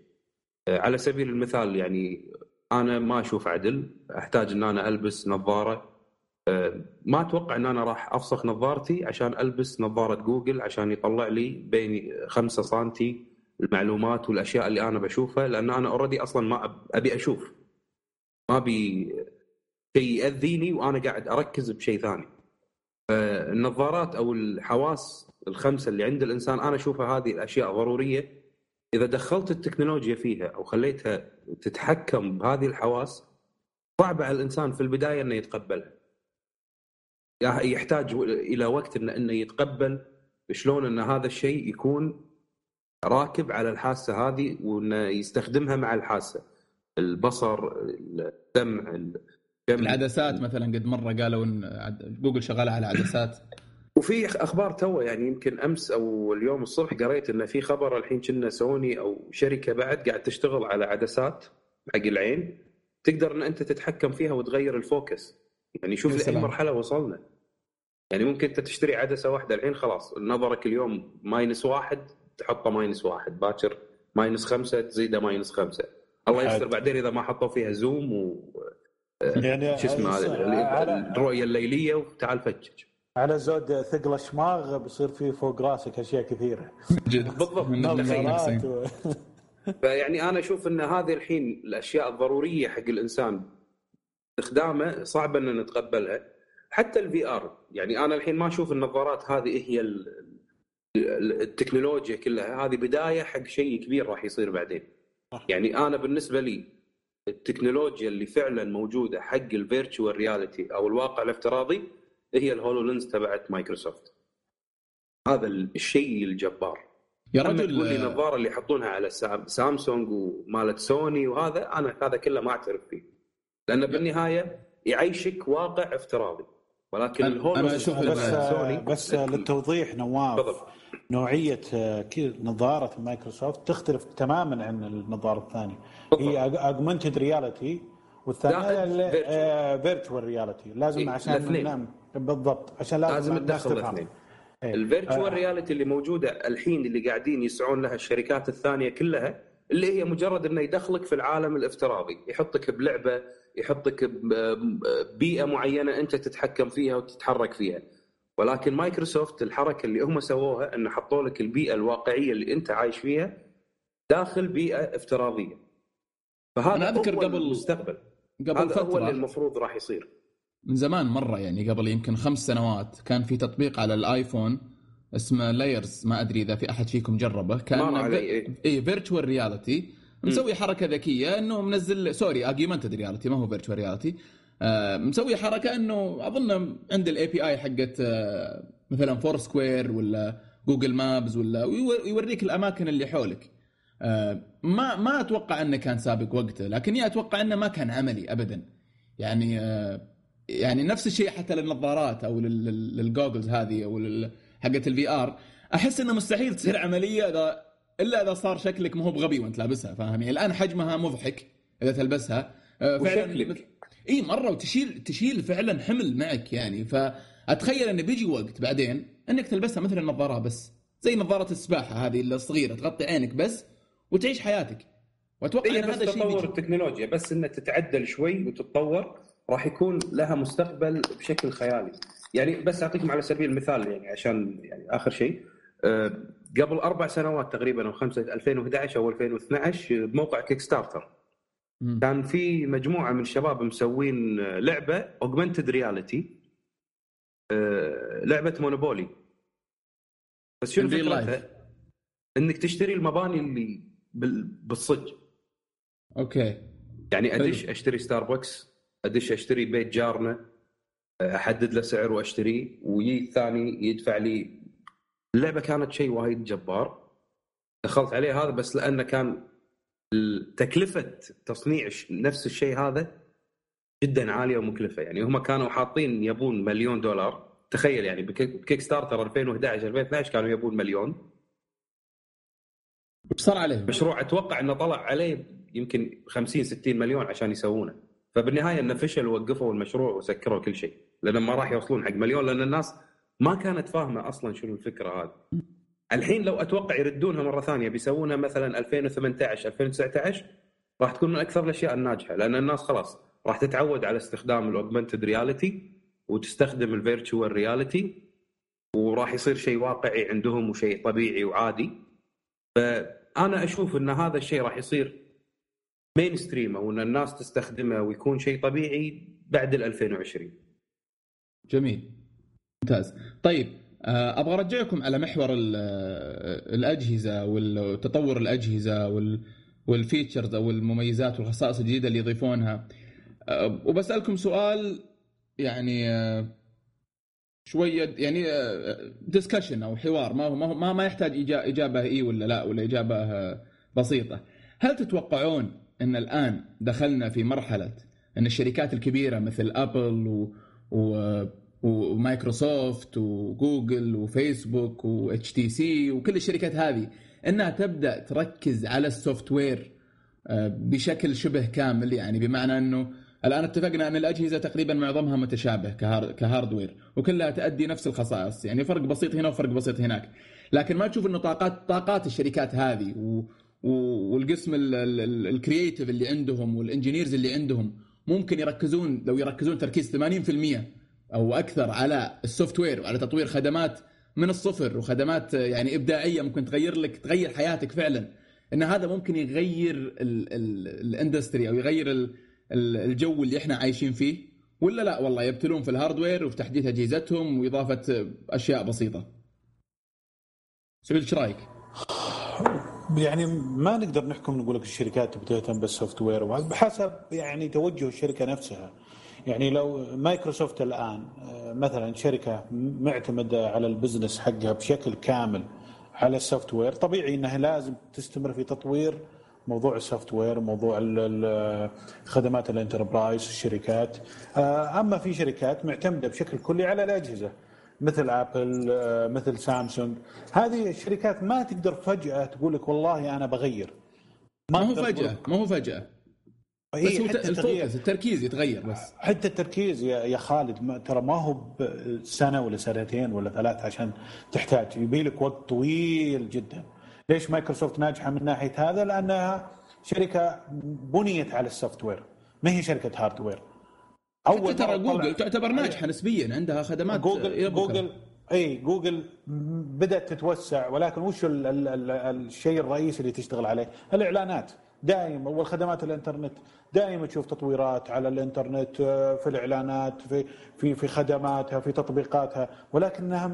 Speaker 2: آه، على سبيل المثال يعني أنا ما أشوف عدل. أحتاج إن أنا ألبس نظارة. أه، ما أتوقع إن أنا راح أفسخ نظارتي عشان ألبس نظارة جوجل عشان يطلع لي بين 5 سم المعلومات والأشياء اللي أنا بشوفها لأن أنا already أصلا ما أبي أشوف. ما أبي شيء يأذيني وأنا قاعد أركز بشيء ثاني. فالنظارات أو الحواس الخمسة اللي عند الإنسان أنا أشوفها هذه الأشياء ضرورية إذا دخلت التكنولوجيا فيها أو خليتها تتحكم بهذه الحواس صعب على الإنسان في البداية إنه يتقبلها. يحتاج إلى وقت انه إنه يتقبل شلون إن هذا الشيء يكون راكب على الحاسة هذه وإنه يستخدمها مع الحاسة. البصر، السمع،
Speaker 1: العدسات مثلا قد مرة قالوا إن جوجل شغالة على عدسات
Speaker 2: وفي أخبار تو يعني يمكن أمس أو اليوم الصبح قريت انه في خبر الحين كنا سوني أو شركة بعد قاعد تشتغل على عدسات حق العين تقدر إن أنت تتحكم فيها وتغير ال focus. يعني شوف لأي مرحلة وصلنا. يعني ممكن أنت تشتري عدسة واحدة الحين خلاص نظرك اليوم minus واحد تحطه minus واحد باكر minus خمسة تزيده minus خمسة. الله يستر بعدين إذا ما حطوا فيها zoom و يعني شو اسمه الرؤية الليلية وتعال فتش
Speaker 3: على زود ثقل الشماغ بيصير في فوق راسك أشياء كثيرة.
Speaker 2: بالضبط. و... فيعني أنا أشوف إن هذه الحين الأشياء الضرورية حق الإنسان استخدامه صعب إن نتقبلها. حتى ال VR يعني أنا الحين ما أشوف النظارات هذه هي التكنولوجيا كلها. هذه بداية حق شيء كبير راح يصير بعدين. يعني أنا بالنسبة لي التكنولوجيا اللي فعلا موجودة حق ال virtual reality أو الواقع الافتراضي هي ال HoloLens تبعت مايكروسوفت. هذا الشيء الجبار. يا رجل تقول لي النظاره اللي يحطونها على سامسونج ومالت سوني وهذا أنا هذا كله ما أعترف فيه. لأنه بالنهاية يعيشك واقع افتراضي. ولكن الهولو
Speaker 3: أنا أشوف بس سوني بس للتوضيح نواف بالضبط. نوعية نظارة مايكروسوفت تختلف تماما عن النظارة الثانية. هي augmented reality والثانية virtual reality لازم إيه عشان نعم بالضبط عشان لازم,
Speaker 2: لازم تدخل الاثنين. الفيرتشوال رياليتي اللي موجودة الحين اللي قاعدين يسعون لها الشركات الثانية كلها اللي هي مجرد إنه يدخلك في العالم الافتراضي. يحطك بلعبة يحطك ببيئه معينة أنت تتحكم فيها وتتحرك فيها. ولكن مايكروسوفت الحركة اللي هم سووها انه حطوا لك البيئة الواقعية اللي أنت عايش فيها داخل بيئة افتراضية. فهذا
Speaker 1: أنا أذكر قبل
Speaker 2: المستقبل.
Speaker 1: قبل
Speaker 2: هذا
Speaker 1: فتره
Speaker 2: هو اللي المفروض راح يصير.
Speaker 1: من زمان مرة يعني قبل يمكن خمس سنوات كان في تطبيق على الآيفون اسمه Layar ما أدري إذا في أحد فيكم جربه. كان اي virtual reality مسوي حركة ذكية إنه منزل sorry augmented reality ما هو virtual reality آه مسوي حركة إنه أظن عند ال API حقت آه مثلا Foursquare ولا Google Maps ولا ويوريك الأماكن اللي حولك. آه ما ما أتوقع إنه كان سابق وقته لكني أتوقع إنه ما كان عملي ابدا. يعني آه يعني نفس الشيء حتى للنظارات أو لل goggles هذه أو حقت ال VR أحس إنه مستحيل تصير عملية اذا إلا إذا صار شكلك مو بغبي وأنت لابسها فاهم؟ يعني الآن حجمها مضحك إذا تلبسها
Speaker 2: آه، فعلا
Speaker 1: إي مرة وتشيل تشيل فعلا حمل معك يعني. فأتخيل إنه بيجي وقت بعدين إنك تلبسها مثل النظارة بس زي نظارة السباحة هذه الصغيرة تغطي عينك بس وتعيش حياتك.
Speaker 2: وأتوقع إيه إن هذا الشيء تطور التكنولوجيا بس إنها تتعدل شوي وتتطور. راح يكون لها مستقبل بشكل خيالي. يعني بس أعطيكم على سبيل المثال يعني عشان يعني آخر شيء أه قبل أربع سنوات تقريبا أو خمسة 2011 أو 2012 بموقع Kickstarter كان في مجموعة من الشباب مسوين لعبة augmented reality أه لعبة Monopoly بس شنو فكرتها؟ إنك تشتري المباني اللي بالصج.
Speaker 1: Okay.
Speaker 2: يعني أدش أشتري ستاربكس أدش أشتري بيت جارنا أحدد له سعر واشتريه ويجي الثاني يدفع لي اللعبه كانت شيء وايد جبار. دخلت عليه هذا بس لأنه كان تكلفة تصنيع نفس الشيء هذا جدا عالية ومكلفة. يعني هم كانوا حاطين يبون مليون دولار. تخيل يعني بكيك ستارتر 2011 2012 كانوا يبون مليون.
Speaker 1: صار عليه.
Speaker 2: مشروع أتوقع إنه طلع عليه يمكن 50 60 مليون عشان يسوونه. فبالنهاية انه فشل ووقفوا المشروع وسكروا كل شيء لأن ما راح يوصلون حق مليون لأن الناس ما كانت فاهمة أصلا شنو الفكرة هذه. الحين لو أتوقع يردونها مرة ثانية بيسوونها مثلا 2018 2019 راح تكون من أكثر الأشياء الناجحة لأن الناس خلاص راح تتعود على استخدام ال augmented reality وتستخدم ال virtual reality وراح يصير شيء واقعي عندهم وشيء طبيعي وعادي. فأنا أشوف إن هذا الشيء راح يصير mainstream أو أن الناس تستخدمه ويكون شيء طبيعي بعد ال 2020
Speaker 1: جميل. ممتاز. طيب آه، أبغى أرجعكم على محور آه، الأجهزة وتطور الأجهزة وال features أو المميزات والخصائص الجديدة اللي يضيفونها. آه، وبسألكم سؤال يعني شوية يعني discussion أو حوار. ما هو ما ما يحتاج إجابة إي ولا لا ولا إجابة بسيطة. هل تتوقعون إن الآن دخلنا في مرحلة إن الشركات الكبيرة مثل ابل و, و... ومايكروسوفت وجوجل وفيسبوك واتش تي سي وكل الشركات هذه إنها تبدأ تركز على ال software آه، بشكل شبه كامل. يعني بمعنى إنه الآن اتفقنا إن الأجهزة تقريبا معظمها متشابه ك hardware وكلها تؤدي نفس الخصائص. يعني فرق بسيط هنا وفرق بسيط هناك. لكن ما تشوف إنه طاقات طاقات الشركات هذه والقسم ال creative اللي عندهم وال engineers اللي عندهم ممكن يركزون لو يركزون تركيز 80% أو أكثر على ال software وعلى تطوير خدمات من الصفر وخدمات يعني إبداعية ممكن تغير لك تغير حياتك فعلا إن هذا ممكن يغير ال industry أو يغير الجو اللي إحنا عايشين فيه ولا لا والله يبتلون في ال hardware وفي تحديث أجهزتهم وإضافة أشياء بسيطة. سعود إيش رأيك؟
Speaker 3: يعني ما نقدر نحكم نقول لك الشركات تهتم بال software بحسب يعني توجه الشركة نفسها. يعني لو مايكروسوفت الآن آه، مثلا شركة معتمدة على ال business حقها بشكل كامل على ال software طبيعي إنها لازم تستمر في تطوير موضوع ال software موضوع خدمات ال enterprise الشركات. آه، أما في شركات معتمدة بشكل كلي على الأجهزة. مثل ابل آه، مثل سامسونج هذه الشركات ما تقدر فجأة تقول لك والله أنا بغير.
Speaker 1: ما, هو فجأة ما هو فجأة.
Speaker 3: بس هو ال focus
Speaker 1: التركيز يتغير بس.
Speaker 3: حتى التركيز يا, يا خالد ترى ما هو سنة ولا سنتين ولا ثلاث عشان تحتاج. يبي لك وقت طويل جدا. ليش مايكروسوفت ناجحة من ناحية هذا؟ لأنها شركة بنيت على ال software. ما هي شركة hardware
Speaker 1: أول ترى جوجل تعتبر ناجحة نسبيا عندها خدمات
Speaker 3: جوجل جوجل اي جوجل بدأت تتوسع ولكن وش ال ال ال الشيء الرئيسي اللي تشتغل عليه؟ الإعلانات. دائما والخدمات الإنترنت. دائما تشوف تطويرات على الإنترنت آه، في الإعلانات في في في خدماتها في تطبيقاتها. ولكنها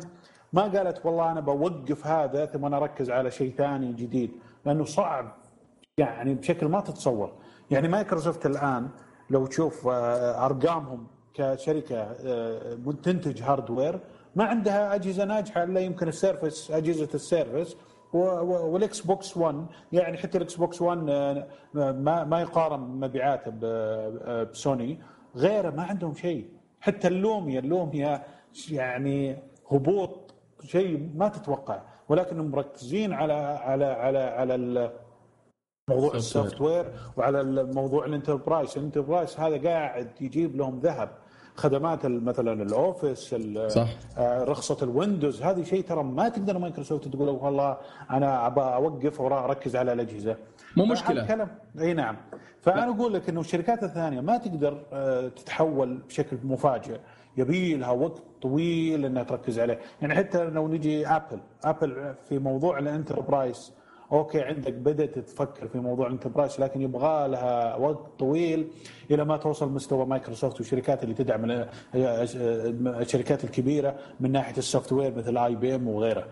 Speaker 3: ما قالت والله أنا بوقف هذا ثم أنا أركز على شيء ثاني جديد لأنه صعب. يعني بشكل ما تتصور. يعني مايكروسوفت الآن لو تشوف آه، أرقامهم كشركة آه، تنتج hardware ما عندها أجهزة ناجحة إلا يمكن السيرفس أجهزة السيرفس والاكس بوكس 1 يعني حتى الاكس بوكس 1 ما ما يقارن مبيعاته بسوني. غيره ما عندهم شيء. حتى اللوميا اللوميا يعني هبوط شيء ما تتوقع. ولكنهم مركزين على على على على موضوع ال software وعلى الموضوع ال enterprise. ال enterprise هذا قاعد يجيب لهم ذهب. خدمات مثلا الأوفيس صح. آه، رخصة الويندوز. هذه شيء ترى ما تقدر مايكروسوفت تقول والله أنا ابى أوقف واركز على الأجهزة.
Speaker 1: مو مشكلة.
Speaker 3: كلام إي نعم. فأنا أقول لك إنه الشركات الثانية ما تقدر آه، تتحول بشكل مفاجئ. يبي لها وقت طويل إنها تركز عليه. يعني حتى لو نجي ابل ابل في موضوع ال enterprise okay عندك بدأت تفكر في موضوع ال enterprise لكن يبغى لها وقت طويل إلى ما توصل مستوى مايكروسوفت والشركات اللي تدعم الشركات الكبيرة من ناحية ال software مثل آي بي إم وغيره.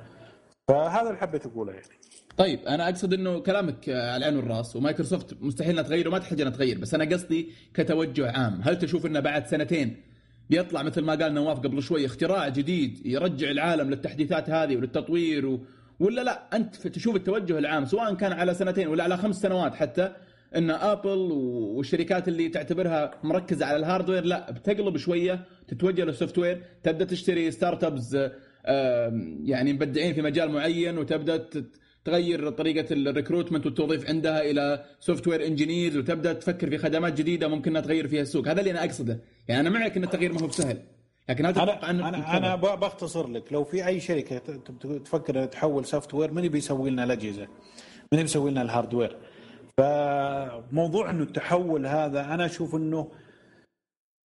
Speaker 3: فهذا اللي حبيت أقوله يعني.
Speaker 1: طيب أنا أقصد إنه كلامك على العين والراس ومايكروسوفت مستحيل انها تغير وما تحتاج انها تغير بس أنا قصدي كتوجه عام هل تشوف إنه بعد سنتين بيطلع مثل ما قال نواف قبل شوي اختراع جديد يرجع العالم للتحديثات هذه وللتطوير و... ولا لا؟ أنت تشوف التوجه العام سواء كان على سنتين ولا على خمس سنوات حتى إن ابل والشركات اللي تعتبرها مركزة على ال hardware لا بتقلب شوية تتوجه لل software تبدأ تشتري startups يعني مبدعين في مجال معين وتبدأ تغير طريقة ال recruitment والتوظيف عندها إلى software engineers وتبدأ تفكر في خدمات جديدة ممكن إنها تغير فيها السوق. هذا اللي أنا أقصده. يعني أنا معك إن التغيير ما هو بسهل. لكن هل
Speaker 3: أنا أنا أنا بختصر لك. لو في أي شركة تفكر تحول software من بيسوي لنا الأجهزة؟ من بيسوي لنا ال hardware؟ فموضوع إنه التحول هذا أنا أشوف إنه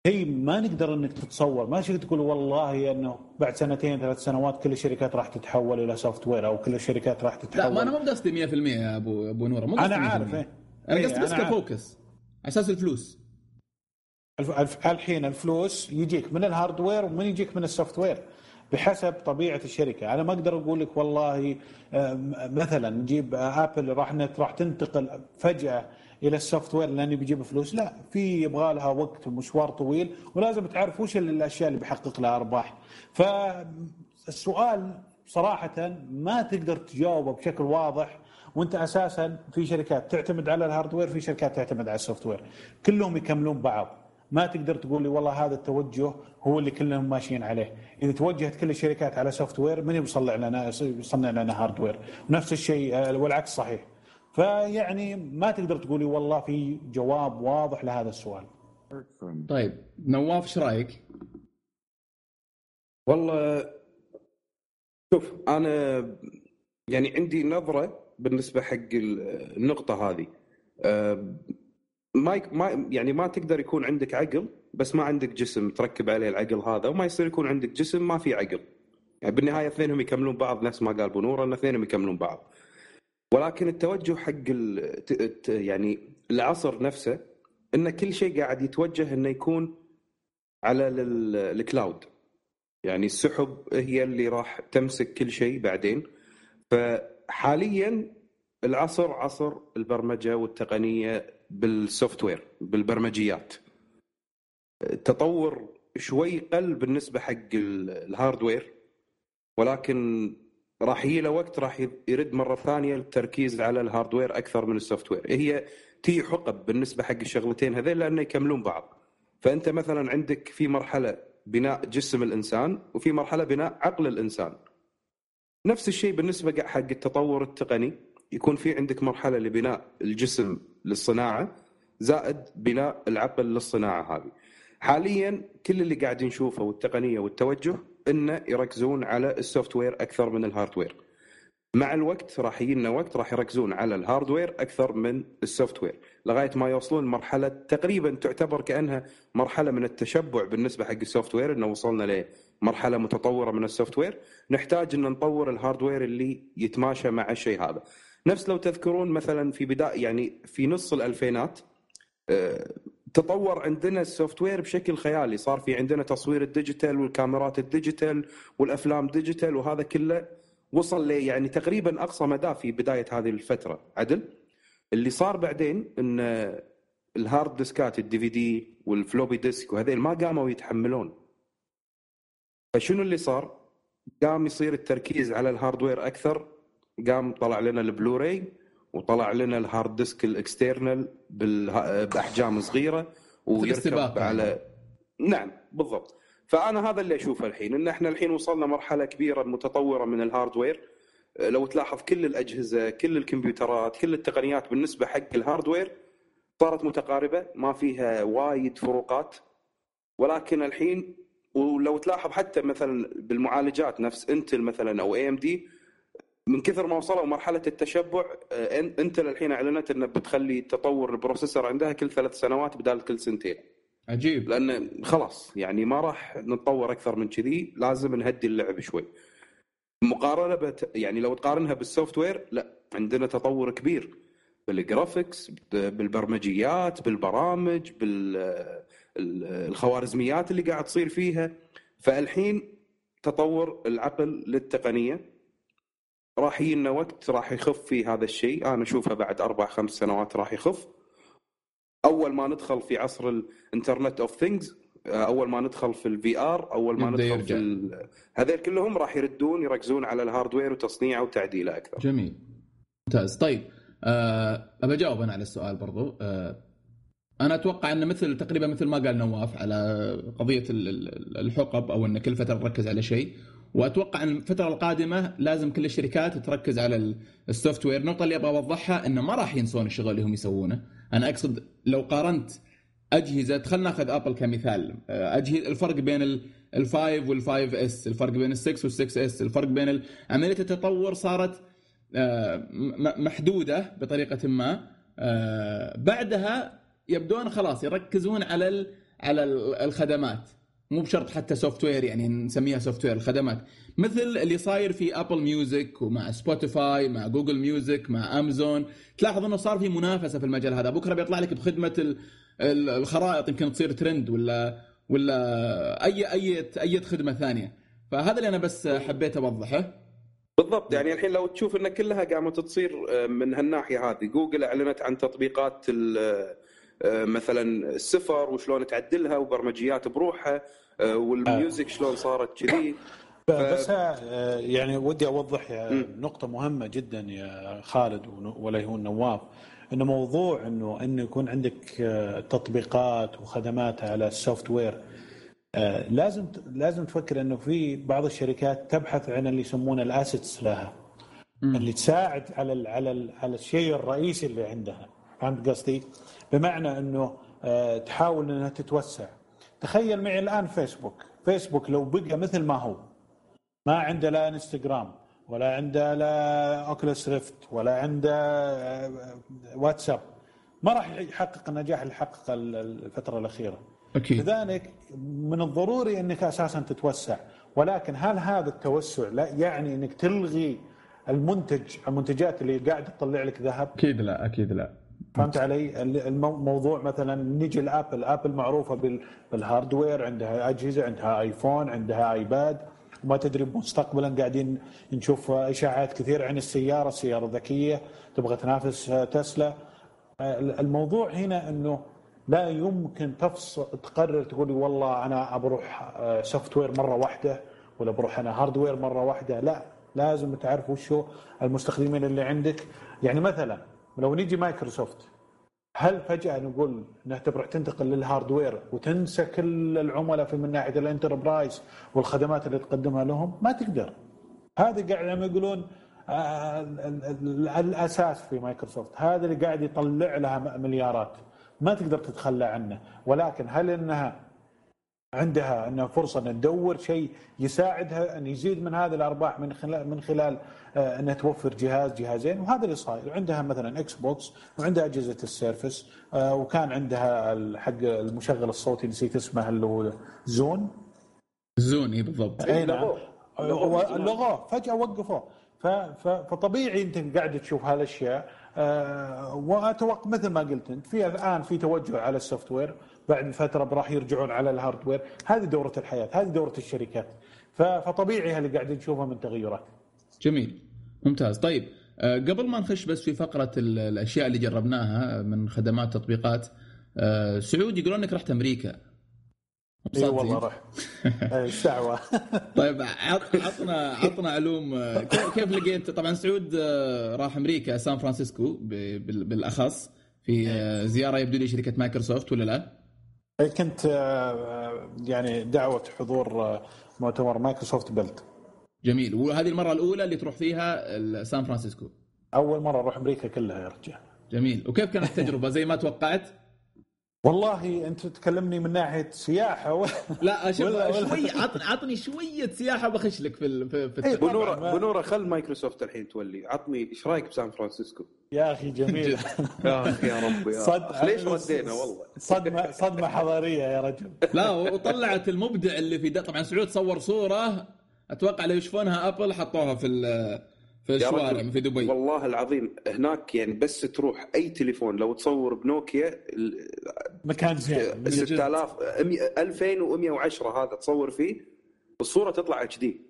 Speaker 3: هي ما نقدر إنك تتصور. ما شفت تقول والله إنه بعد سنتين ثلاث سنوات كل الشركات راح تتحول إلى software أو كل الشركات راح تتحول.
Speaker 1: لا ما أنا مو قصدي 100% يا ابو أبو نورة مو
Speaker 3: أنا عارف إيه.
Speaker 1: أنا قصدي بس ك focus على أساس الفلوس.
Speaker 3: الحين الفلوس يجيك من ال hardware ومن يجيك من ال software بحسب طبيعة الشركة، أنا ما أقدر أقول لك والله مثلا نجيب آبل راح راح تنتقل فجأة إلى ال software لأنه بيجيب فلوس، لا في يبغى لها وقت ومشوار طويل ولازم تعرف وش الأشياء اللي بيحقق لها أرباح. فالسؤال صراحة ما تقدر تجاوبه بشكل واضح وأنت أساسا في شركات تعتمد على ال hardware في شركات تعتمد على ال software كلهم يكملون بعض. ما تقدر تقول لي والله هذا التوجه هو اللي كلهم ماشيين عليه. إذا توجهت كل الشركات على software من يصنع لنا يصنع لنا hardware نفس الشيء آه، والعكس صحيح. فيعني ما تقدر تقولي والله في جواب واضح لهذا السؤال.
Speaker 1: طيب نواف إيش رأيك؟
Speaker 2: والله شوف أنا يعني عندي نظرة بالنسبة حق النقطة هذه. أه ما ما يعني ما تقدر يكون عندك عقل بس ما عندك جسم تركب عليه العقل هذا وما يصير يكون عندك جسم ما في عقل. يعني بالنهاية اثنينهم يكملون بعض نفس ما قال بنور إن اثنينهم يكملون بعض. ولكن التوجه حق يعني العصر نفسه إن كل شيء قاعد يتوجه إنه يكون على ال cloud يعني السحب هي اللي راح تمسك كل شيء بعدين. فحاليا العصر عصر البرمجة والتقنية بال software بالبرمجيات. التطور شوي قل بالنسبة حق ال hardware ولكن راح يجي له وقت راح يرد مرة ثانية التركيز على ال hardware أكثر من ال software هي تي حقب بالنسبة حق الشغلتين هذين لأنه يكملون بعض. فأنت مثلا عندك في مرحلة بناء جسم الإنسان وفي مرحلة بناء عقل الإنسان. نفس الشيء بالنسبة حق التطور التقني يكون في عندك مرحلة لبناء الجسم للصناعة زائد بناء العقل للصناعة هذه. حاليا كل اللي قاعد نشوفه والتقنية والتوجه إنه يركزون على ال software أكثر من ال hardware. مع الوقت راح يجينا وقت راح يركزون على ال hardware أكثر من ال software لغاية ما يوصلون مرحله تقريبا تعتبر كأنها مرحلة من التشبع بالنسبة حق ال software إنه وصلنا مرحله متطورة من ال software نحتاج إن نطور ال hardware اللي يتماشى مع الشيء هذا نفس لو تذكرون مثلا في بدايه يعني في نص الألفينات آه، تطور عندنا ال software بشكل خيالي. صار في عندنا تصوير ال digital والكاميرات ال digital والأفلام digital وهذا كله وصل ل يعني تقريبا أقصى مدى في بداية هذه الفترة. عدل؟ اللي صار بعدين إن ال hard disk ات ال DVD وال floppy disk وهذيل ما قاموا يتحملون. فشنو اللي صار؟ قام يصير التركيز على ال hardware أكثر. قام طلع لنا البلوراي وطلع لنا ال hard disk ال external بأحجام صغيرة ويركب على نعم بالضبط. فأنا هذا اللي أشوفه الحين إن إحنا الحين وصلنا مرحلة كبيرة متطورة من ال hardware. لو تلاحظ كل الأجهزة كل الكمبيوترات كل التقنيات بالنسبة حق ال hardware صارت متقاربة ما فيها وايد فروقات. ولكن الحين ولو تلاحظ حتى مثلا بالمعالجات نفس Intel مثلا أو AMD من كثر ما وصلوا مرحلة التشبع آه، Intel الحين أعلنت إنه بتخلي تطور ال processor عندها كل ثلاث سنوات بدال كل سنتين.
Speaker 1: عجيب
Speaker 2: لأن خلاص يعني ما راح نتطور أكثر من كذي لازم نهدي اللعب شوي. مقارنة بت يعني لو تقارنها بال software لا عندنا تطور كبير بال graphics بالبرمجيات بالبرامج بالخوارزميات اللي قاعد تصير فيها فالحين تطور العقل للتقنية راح يجينا وقت راح يخف في هذا الشيء. أنا أشوفه بعد أربع خمس سنوات راح يخف. أول ما ندخل في عصر ال Internet of Things أول ما ندخل في ال VR أول ما ندخل ال AR. في هذول كلهم راح يردون يركزون على ال hardware وتصنيعه وتعديله أكثر.
Speaker 1: جميل. ممتاز. طيب أه أبى أجاوب أنا على السؤال برضو. أه أنا أتوقع انه مثل تقريبا مثل ما قال نواف على قضية الحقب أو أن كل فتره نركز على شيء. وأتوقع أن الفترة القادمة لازم كل الشركات تركز على ال software النقطة اللي أبغى أوضحها إنه ما راح ينسون الشغل اللي هم يسوونه. أنا أقصد لو قارنت أجهزة خلينا نأخذ Apple كمثال. أجهزة الفرق بين ال5 وال5 S الفرق بين ال6 وال6 S الفرق بين عملية التطور صارت آه، محدودة بطريقة ما. آه، بعدها يبدون خلاص يركزون على على الخدمات. مو بشرط حتى software يعني نسميها software الخدمات. مثل اللي صاير في Apple Music ومع Spotify مع Google Music مع امازون تلاحظ إنه صار في منافسة في المجال هذا. بكرة بيطلع لك بخدمة الخرائط يمكن تصير ترند ولا ولا اي اي أي خدمة ثانية. فهذا اللي أنا بس حبيت أوضحه.
Speaker 2: بالضبط. يعني الحين لو تشوف إن كلها قامت تصير آه، من هالناحية هذه جوجل أعلنت عن تطبيقات مثلا السفر وشلون تعدلها وبرمجيات بروحها آه، وال music شلون صارت كذي.
Speaker 3: بس يعني ودي أوضح نقطة مهمة جدا يا خالد ولا هو نواف إنه موضوع إنه انه يكون عندك تطبيقات وخدمات على ال software لازم لازم تفكر إنه في بعض الشركات تبحث عن اللي يسمونه ال assets لها اللي تساعد على على على الشيء الرئيسي اللي عندها. فهمت قصدي؟ بمعنى إنه آه، تحاول إنها تتوسع. تخيل معي الآن فيسبوك. فيسبوك لو بقى مثل ما هو ما عنده لا إنستغرام ولا عنده لا Oculus Rift ولا عنده آه، واتساب ما راح يحقق النجاح اللي حققه الفترة الأخيرة.
Speaker 1: أكيد.
Speaker 3: لذلك من الضروري إنك أساسا تتوسع. ولكن هل هذا التوسع لا يعني إنك تلغي المنتج المنتجات اللي قاعد تطلع لك ذهب؟
Speaker 1: أكيد لا أكيد لا.
Speaker 3: فهمت علي؟ الموضوع مثلا نيجي لآبل، آبل معروفة بال hardware عندها أجهزة عندها آيفون عندها آيباد وما تدري مستقبلا قاعدين نشوف إشاعات كثير عن السيارة، السيارة الذكيه تبغى تنافس تسلا. الموضوع هنا إنه لا يمكن تفصل تقرر تقولي والله أنا بروح software مرة واحدة ولا بروح أنا hardware مرة واحدة، لا لازم تعرف وش هو المستخدمين اللي عندك، يعني مثلا لو نيجي مايكروسوفت هل فجأة نقول انها تبغى تنتقل لل hardware وتنسى كل العملاء في من ناحية ال enterprise والخدمات اللي تقدمها لهم؟ ما تقدر. هذه قاعد لما يقولون آه، الأساس في مايكروسوفت، هذا اللي قاعد يطلع لها مليارات. ما تقدر تتخلى عنه، ولكن هل إنها عندها أنها فرصة أن تدور شيء يساعدها أن يزيد من هذه الأرباح من خلال من خلال آه، أنها توفر جهاز جهازين وهذا اللي صاير. عندها مثلا إكس بوكس وعندها أجهزة ال Surface آه، وكان عندها حق المشغل الصوتي نسيت اسمه اللي هو Zune.
Speaker 1: Zune بالضبط.
Speaker 3: إي نعم. لغوه. فجأة وقفوه. فطبيعي أنت قاعد تشوف هالأشياء. أه وأتوقع مثل ما قلت أنت في الآن في توجه على ال software بعد فترة راح يرجعون على ال hardware. هذه دورة الحياة هذه دورة الشركات. فطبيعي اللي قاعد نشوفه من تغيرات.
Speaker 1: جميل. ممتاز. طيب أه قبل ما نخش بس في فقرة الأشياء اللي جربناها من خدمات تطبيقات أه سعود يقولون إنك رحت أمريكا.
Speaker 3: إي والله رحت. إيش دعوه
Speaker 1: طيب عطنا عطنا علوم كيف لقيت طبعا سعود آه، راح أمريكا سان فرانسيسكو بالأخص في آه، زيارة يبدو لي شركة مايكروسوفت ولا لا؟
Speaker 3: كنت آه، يعني دعوة حضور مؤتمر مايكروسوفت بلد
Speaker 1: جميل. وهذه المرة الأولى اللي تروح فيها سان فرانسيسكو.
Speaker 3: أول مرة أروح أمريكا كلها يا رجال.
Speaker 1: جميل. وكيف كانت التجربة؟ زي ما توقعت؟
Speaker 3: والله انت تكلمني من ناحية سياحة و...
Speaker 1: لا شوف شوي عطني عطني شوية سياحة بخش لك في في,
Speaker 2: في بنوره. بنورة خل مايكروسوفت الحين تولي. عطني إيش رأيك بسان فرانسيسكو؟
Speaker 3: يا أخي جميل.
Speaker 2: يا أخي يا ربي يا صد... ليش ردينا؟ والله.
Speaker 3: صدمه صدمة حضارية يا رجل.
Speaker 1: لا وطلعت المبدع اللي في ده طبعا سعود صور صورة أتوقع لو يشوفونها أبل حطوها في في الشوارع في دبي.
Speaker 2: والله العظيم هناك يعني بس تروح أي تليفون لو تصور بنوكيا
Speaker 3: مكان زين.
Speaker 2: 6000 2110 هذا تصور فيه الصورة تطلع اتش دي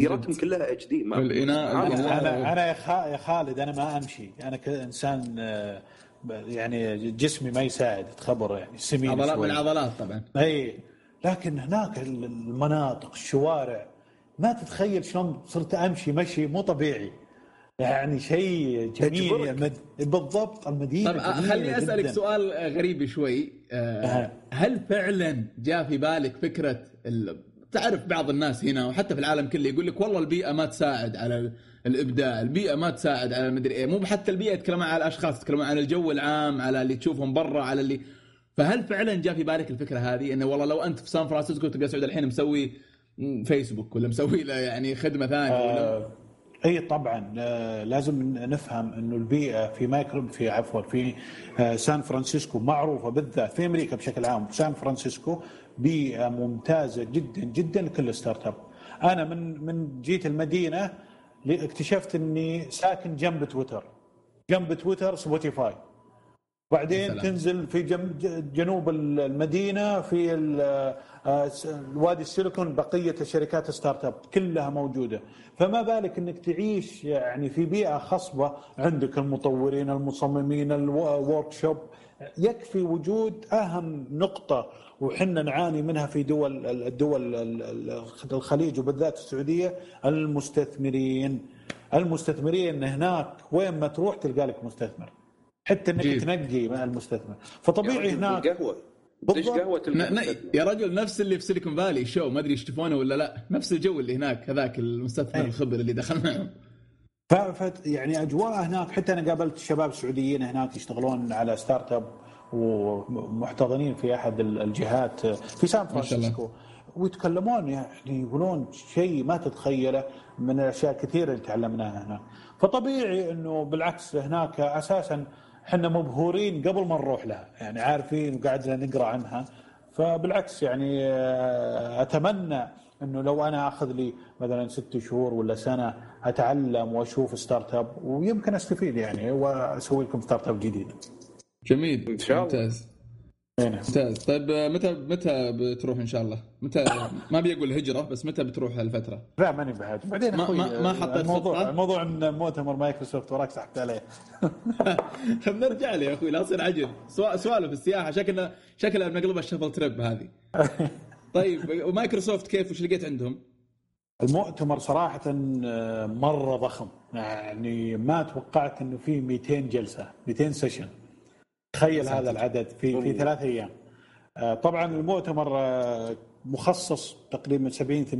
Speaker 2: سيارتهم كلها اتش دي
Speaker 3: أنا أنا يا خالد أنا ما أمشي. أنا كانسان آه، يعني جسمي ما يساعد تخبر يعني سمين
Speaker 1: عضلات من العضلات طبعا.
Speaker 3: اي لكن هناك المناطق الشوارع ما تتخيل شلون صرت أمشي مشي مو طبيعي. يعني شيء جميل. مد... بالضبط المدينة
Speaker 1: طب خليني أسألك جداً. سؤال غريب شوي. أه هل فعلا جاء في بالك فكرة ال... تعرف بعض الناس هنا وحتى في العالم كله يقول لك والله البيئة ما تساعد على الإبداع، البيئة ما تساعد على المدري إيه، مو حتى البيئة يتكلمون عن الأشخاص، يتكلمون عن الجو العام، على اللي تشوفهم برا، على اللي. فهل فعلا جاء في بالك الفكرة هذه؟ إنه والله لو أنت في سان فرانسيسكو تلقى سعود الحين مسوي فيسبوك ولا مسوي له يعني خدمة ثانية ولا؟
Speaker 3: آه إي طبعا. آه لازم نفهم إنه البيئة في مايكرو في عفوا في آه سان فرانسيسكو معروفة بالذات في أمريكا بشكل عام سان فرانسيسكو بيئة ممتازة جدا جدا لكل startup. أنا من من جيت المدينة اكتشفت إني ساكن جنب تويتر جنب تويتر سبوتيفاي. بعدين مثلاً. تنزل في جنوب المدينة في آه، الوادي السيليكون بقية الشركات startup كلها موجودة. فما بالك إنك تعيش يعني في بيئة خصبة عندك المطورين المصممين ال workshop يكفي وجود أهم نقطة وحنا نعاني منها في دول الدول الخليج وبالذات السعودية المستثمرين. المستثمرين هناك وين ما تروح تلقى لك مستثمر. حتى انك جيب. تنقي مع المستثمر. فطبيعي هناك
Speaker 2: قهوة؟ ليش قهوة
Speaker 1: يا رجل نفس اللي في سيليكون فالي شو ما أدري يشتفونه ولا لا. نفس الجو اللي هناك هذاك المستثمر الخبر اللي دخل معهم
Speaker 3: ف يعني أجواء هناك حتى أنا قابلت شباب سعوديين هناك يشتغلون على ستارت اب ومحتضنين في أحد الجهات في سان فرانسيسكو ويتكلمون يعني يقولون شيء ما تتخيله من الأشياء كثيرة اللي تعلمناها هناك. فطبيعي إنه بالعكس هناك أساسا إحنا مبهورين قبل ما نروح لها يعني عارفين وقاعدنا نقرأ عنها فبالعكس يعني آه، أتمنى إنه لو أنا آخذ لي مثلا ست شهور ولا سنة أتعلم وأشوف startup ويمكن أستفيد يعني وأسوي لكم startup جديد.
Speaker 1: جميل إن شاء الله ممتاز. ممتاز. طيب متى متى بتروح إن شاء الله؟ متى؟ ما بيقول هجره بس متى بتروح هالفتره؟
Speaker 3: لا ماني بعد. بعدين
Speaker 1: ما, ما, ما حطيت
Speaker 3: الموضوع الموضوع إن مؤتمر مايكروسوفت وراك سحبت عليه.
Speaker 1: بنرجع له يا أخوي لا تصير عجل. سوالف السياحة شكلنا شكلها بنقلبها الشفل trip هذه. طيب ومايكروسوفت كيف؟ وش لقيت عندهم؟
Speaker 3: المؤتمر صراحة آه، مرة ضخم. يعني ما توقعت إنه في 200 جلسة 200 سيشن تخيل هذا العدد في في ثلاث أيام. آه، طبعا المؤتمر آه، مخصص تقريبا 70 80%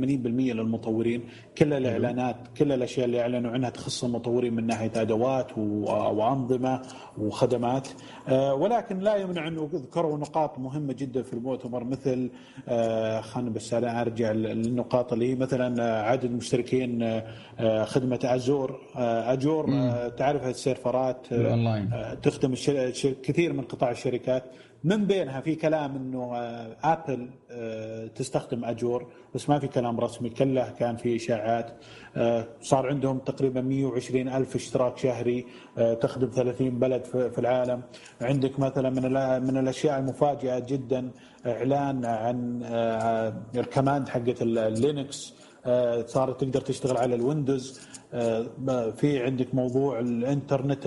Speaker 3: للمطورين كل الإعلانات كل الأشياء اللي أعلنوا عنها تخص المطورين من ناحية أدوات وأنظمة وخدمات. آه، ولكن لا يمنع انه ذكروا نقاط مهمة جدا في المؤتمر مثل خلينا بس أنا أرجع للنقاط اللي هي مثلا عدد مشتركين خدمة أزور أجور تعرف السيرفرات تخدم كثير من قطاع الشركات. من بينها في كلام إنه آبل آه، تستخدم أجور بس ما في كلام رسمي. كله كان في إشاعات آه، صار عندهم تقريبا 120 ألف اشتراك شهري تخدم 30 بلد في العالم. عندك مثلا من من الأشياء المفاجئة جدا إعلان عن ال command حقت ال Linux صارت تقدر تشتغل على الويندوز. في عندك موضوع الإنترنت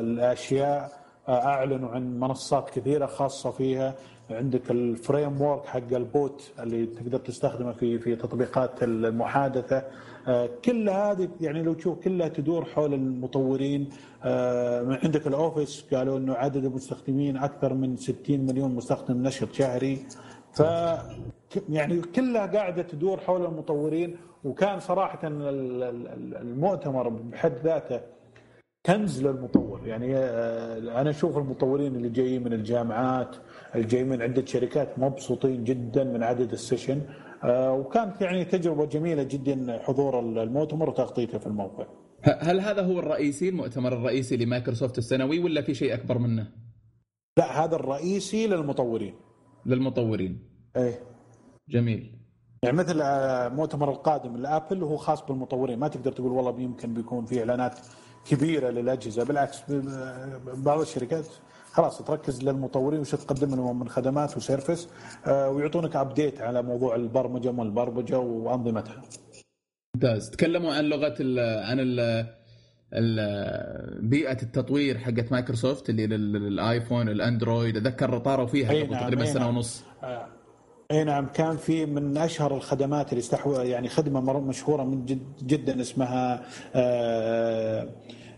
Speaker 3: الأشياء. أعلنوا عن منصات كثيرة خاصة فيها. عندك ال framework حق ال bot اللي تقدر تستخدمه في في تطبيقات المحادثة. آه، كل هذه يعني لو تشوف كلها تدور حول المطورين. آه، عندك ال Office قالوا إنه عدد المستخدمين أكثر من 60 مليون مستخدم نشط شهري. ف يعني كلها قاعدة تدور حول المطورين. وكان صراحة المؤتمر بحد ذاته كنز للمطور يعني آه، أنا أشوف المطورين اللي جايين من الجامعات اللي جايين من عدة شركات مبسوطين جدا من عدد ال session آه، وكانت يعني تجربة جميلة جدا حضور المؤتمر وتغطيته في الموقع.
Speaker 1: هل هذا هو الرئيسي المؤتمر الرئيسي لمايكروسوفت السنوي ولا في شيء أكبر منه؟
Speaker 3: لا هذا الرئيسي للمطورين.
Speaker 1: للمطورين.
Speaker 3: إيه.
Speaker 1: جميل.
Speaker 3: يعني مثل المؤتمر القادم لآبل هو خاص بالمطورين ما تقدر تقول والله يمكن بيكون في إعلانات كبيرة للأجهزة بالعكس بعض الشركات خلاص تركز للمطورين وش تقدم لهم من خدمات و service آه، ويعطونك update على موضوع البرمجة والبرمجه وأنظمتها.
Speaker 1: ممتاز تكلموا عن لغة ال عن ال بيئة التطوير حقت مايكروسوفت اللي للآيفون الأندرويد اتذكر طاروا فيها قبل نعم تقريبا سنة نعم. ونص.
Speaker 3: إي نعم كان في من أشهر الخدمات اللي استحوذ يعني خدمة مشهورة من جد جدا اسمها آه،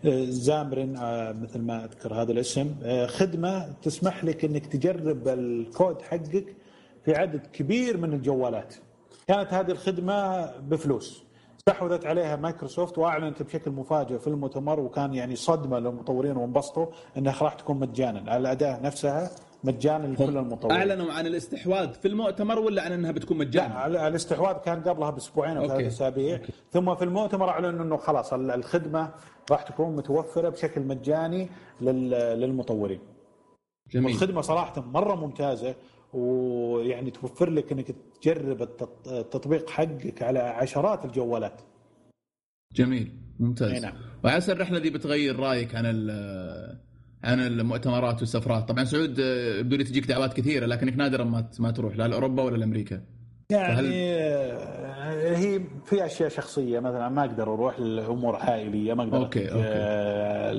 Speaker 3: آه، Xamarin آه، مثل ما أذكر هذا الاسم. خدمة تسمح لك إنك تجرب الكود حقك في عدد كبير من الجوالات. كانت هذه الخدمة بفلوس. استحوذت عليها مايكروسوفت وأعلنت بشكل مفاجئ في المؤتمر وكان يعني صدمة للمطورين وانبسطوا إنها راح تكون مجانا. على الاداه نفسها مجانا لكل المطورين
Speaker 1: أعلنوا عن الاستحواذ في المؤتمر ولا عن إنها بتكون مجانا؟
Speaker 3: لا الاستحواذ كان قبلها بأسبوعين أو ثلاث أسابيع ثم في المؤتمر أعلنوا إنه خلاص الخدمة راح تكون متوفرة بشكل مجاني للمطورين. جميل. والخدمة صراحة مرة ممتازة ويعني توفر لك إنك تجرب التطبيق حقك على عشرات الجوالات.
Speaker 1: جميل ممتاز. نعم. وعسى الرحلة دي بتغير رأيك عن عن المؤتمرات والسفرات. طبعا سعود آه، يبدو لي تجيك دعوات كثيرة لكنك نادرا ما ما تروح لا لأوروبا ولا لأمريكا.
Speaker 3: يعني فهل... آه، هي في أشياء شخصية مثلا ما أقدر أروح لأمور عائلية ما أقدر
Speaker 1: okay okay.
Speaker 3: آه،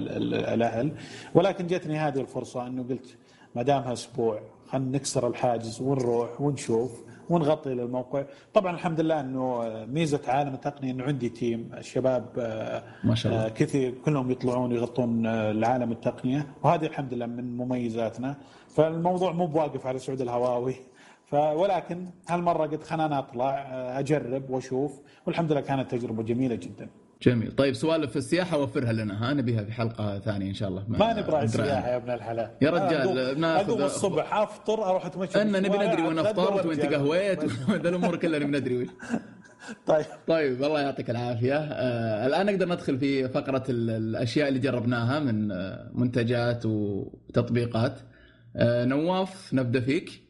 Speaker 3: الأهل. ولكن جتني هذه الفرصة إنه قلت ما دامها أسبوع خلينا نكسر الحاجز ونروح ونشوف ونغطي للموقع طبعا الحمد لله إنه ميزة عالم التقنية إنه عندي تيم الشباب آه،
Speaker 1: ما شاء الله.
Speaker 3: آه، كثير كلهم يطلعون يغطون آه، العالم التقنية. وهذه الحمد لله من مميزاتنا. فالموضوع مو بواقف على سعود الهواوي. ولكن هالمرة قلت خلينا أطلع أجرب وأشوف. والحمد لله كانت تجربة جميلة جدا.
Speaker 1: جميل. طيب سوالف السياحة وفرها لنا. ها نبيها في حلقة ثانية إن شاء الله.
Speaker 3: ما نبغى سياحة يا ابن الحلال.
Speaker 1: يا رجال
Speaker 3: ناخذ أقوم الصبح أفطر أروح أتمشى
Speaker 1: ان نبي ندري وين افطرت وانت قهويت ذا الأمور كلها نبي ندري
Speaker 3: طيب.
Speaker 1: طيب الله يعطيك العافية. آه الآن نقدر ندخل في فقرة الأشياء اللي جربناها من آه، منتجات وتطبيقات. آه نواف نبدأ فيك.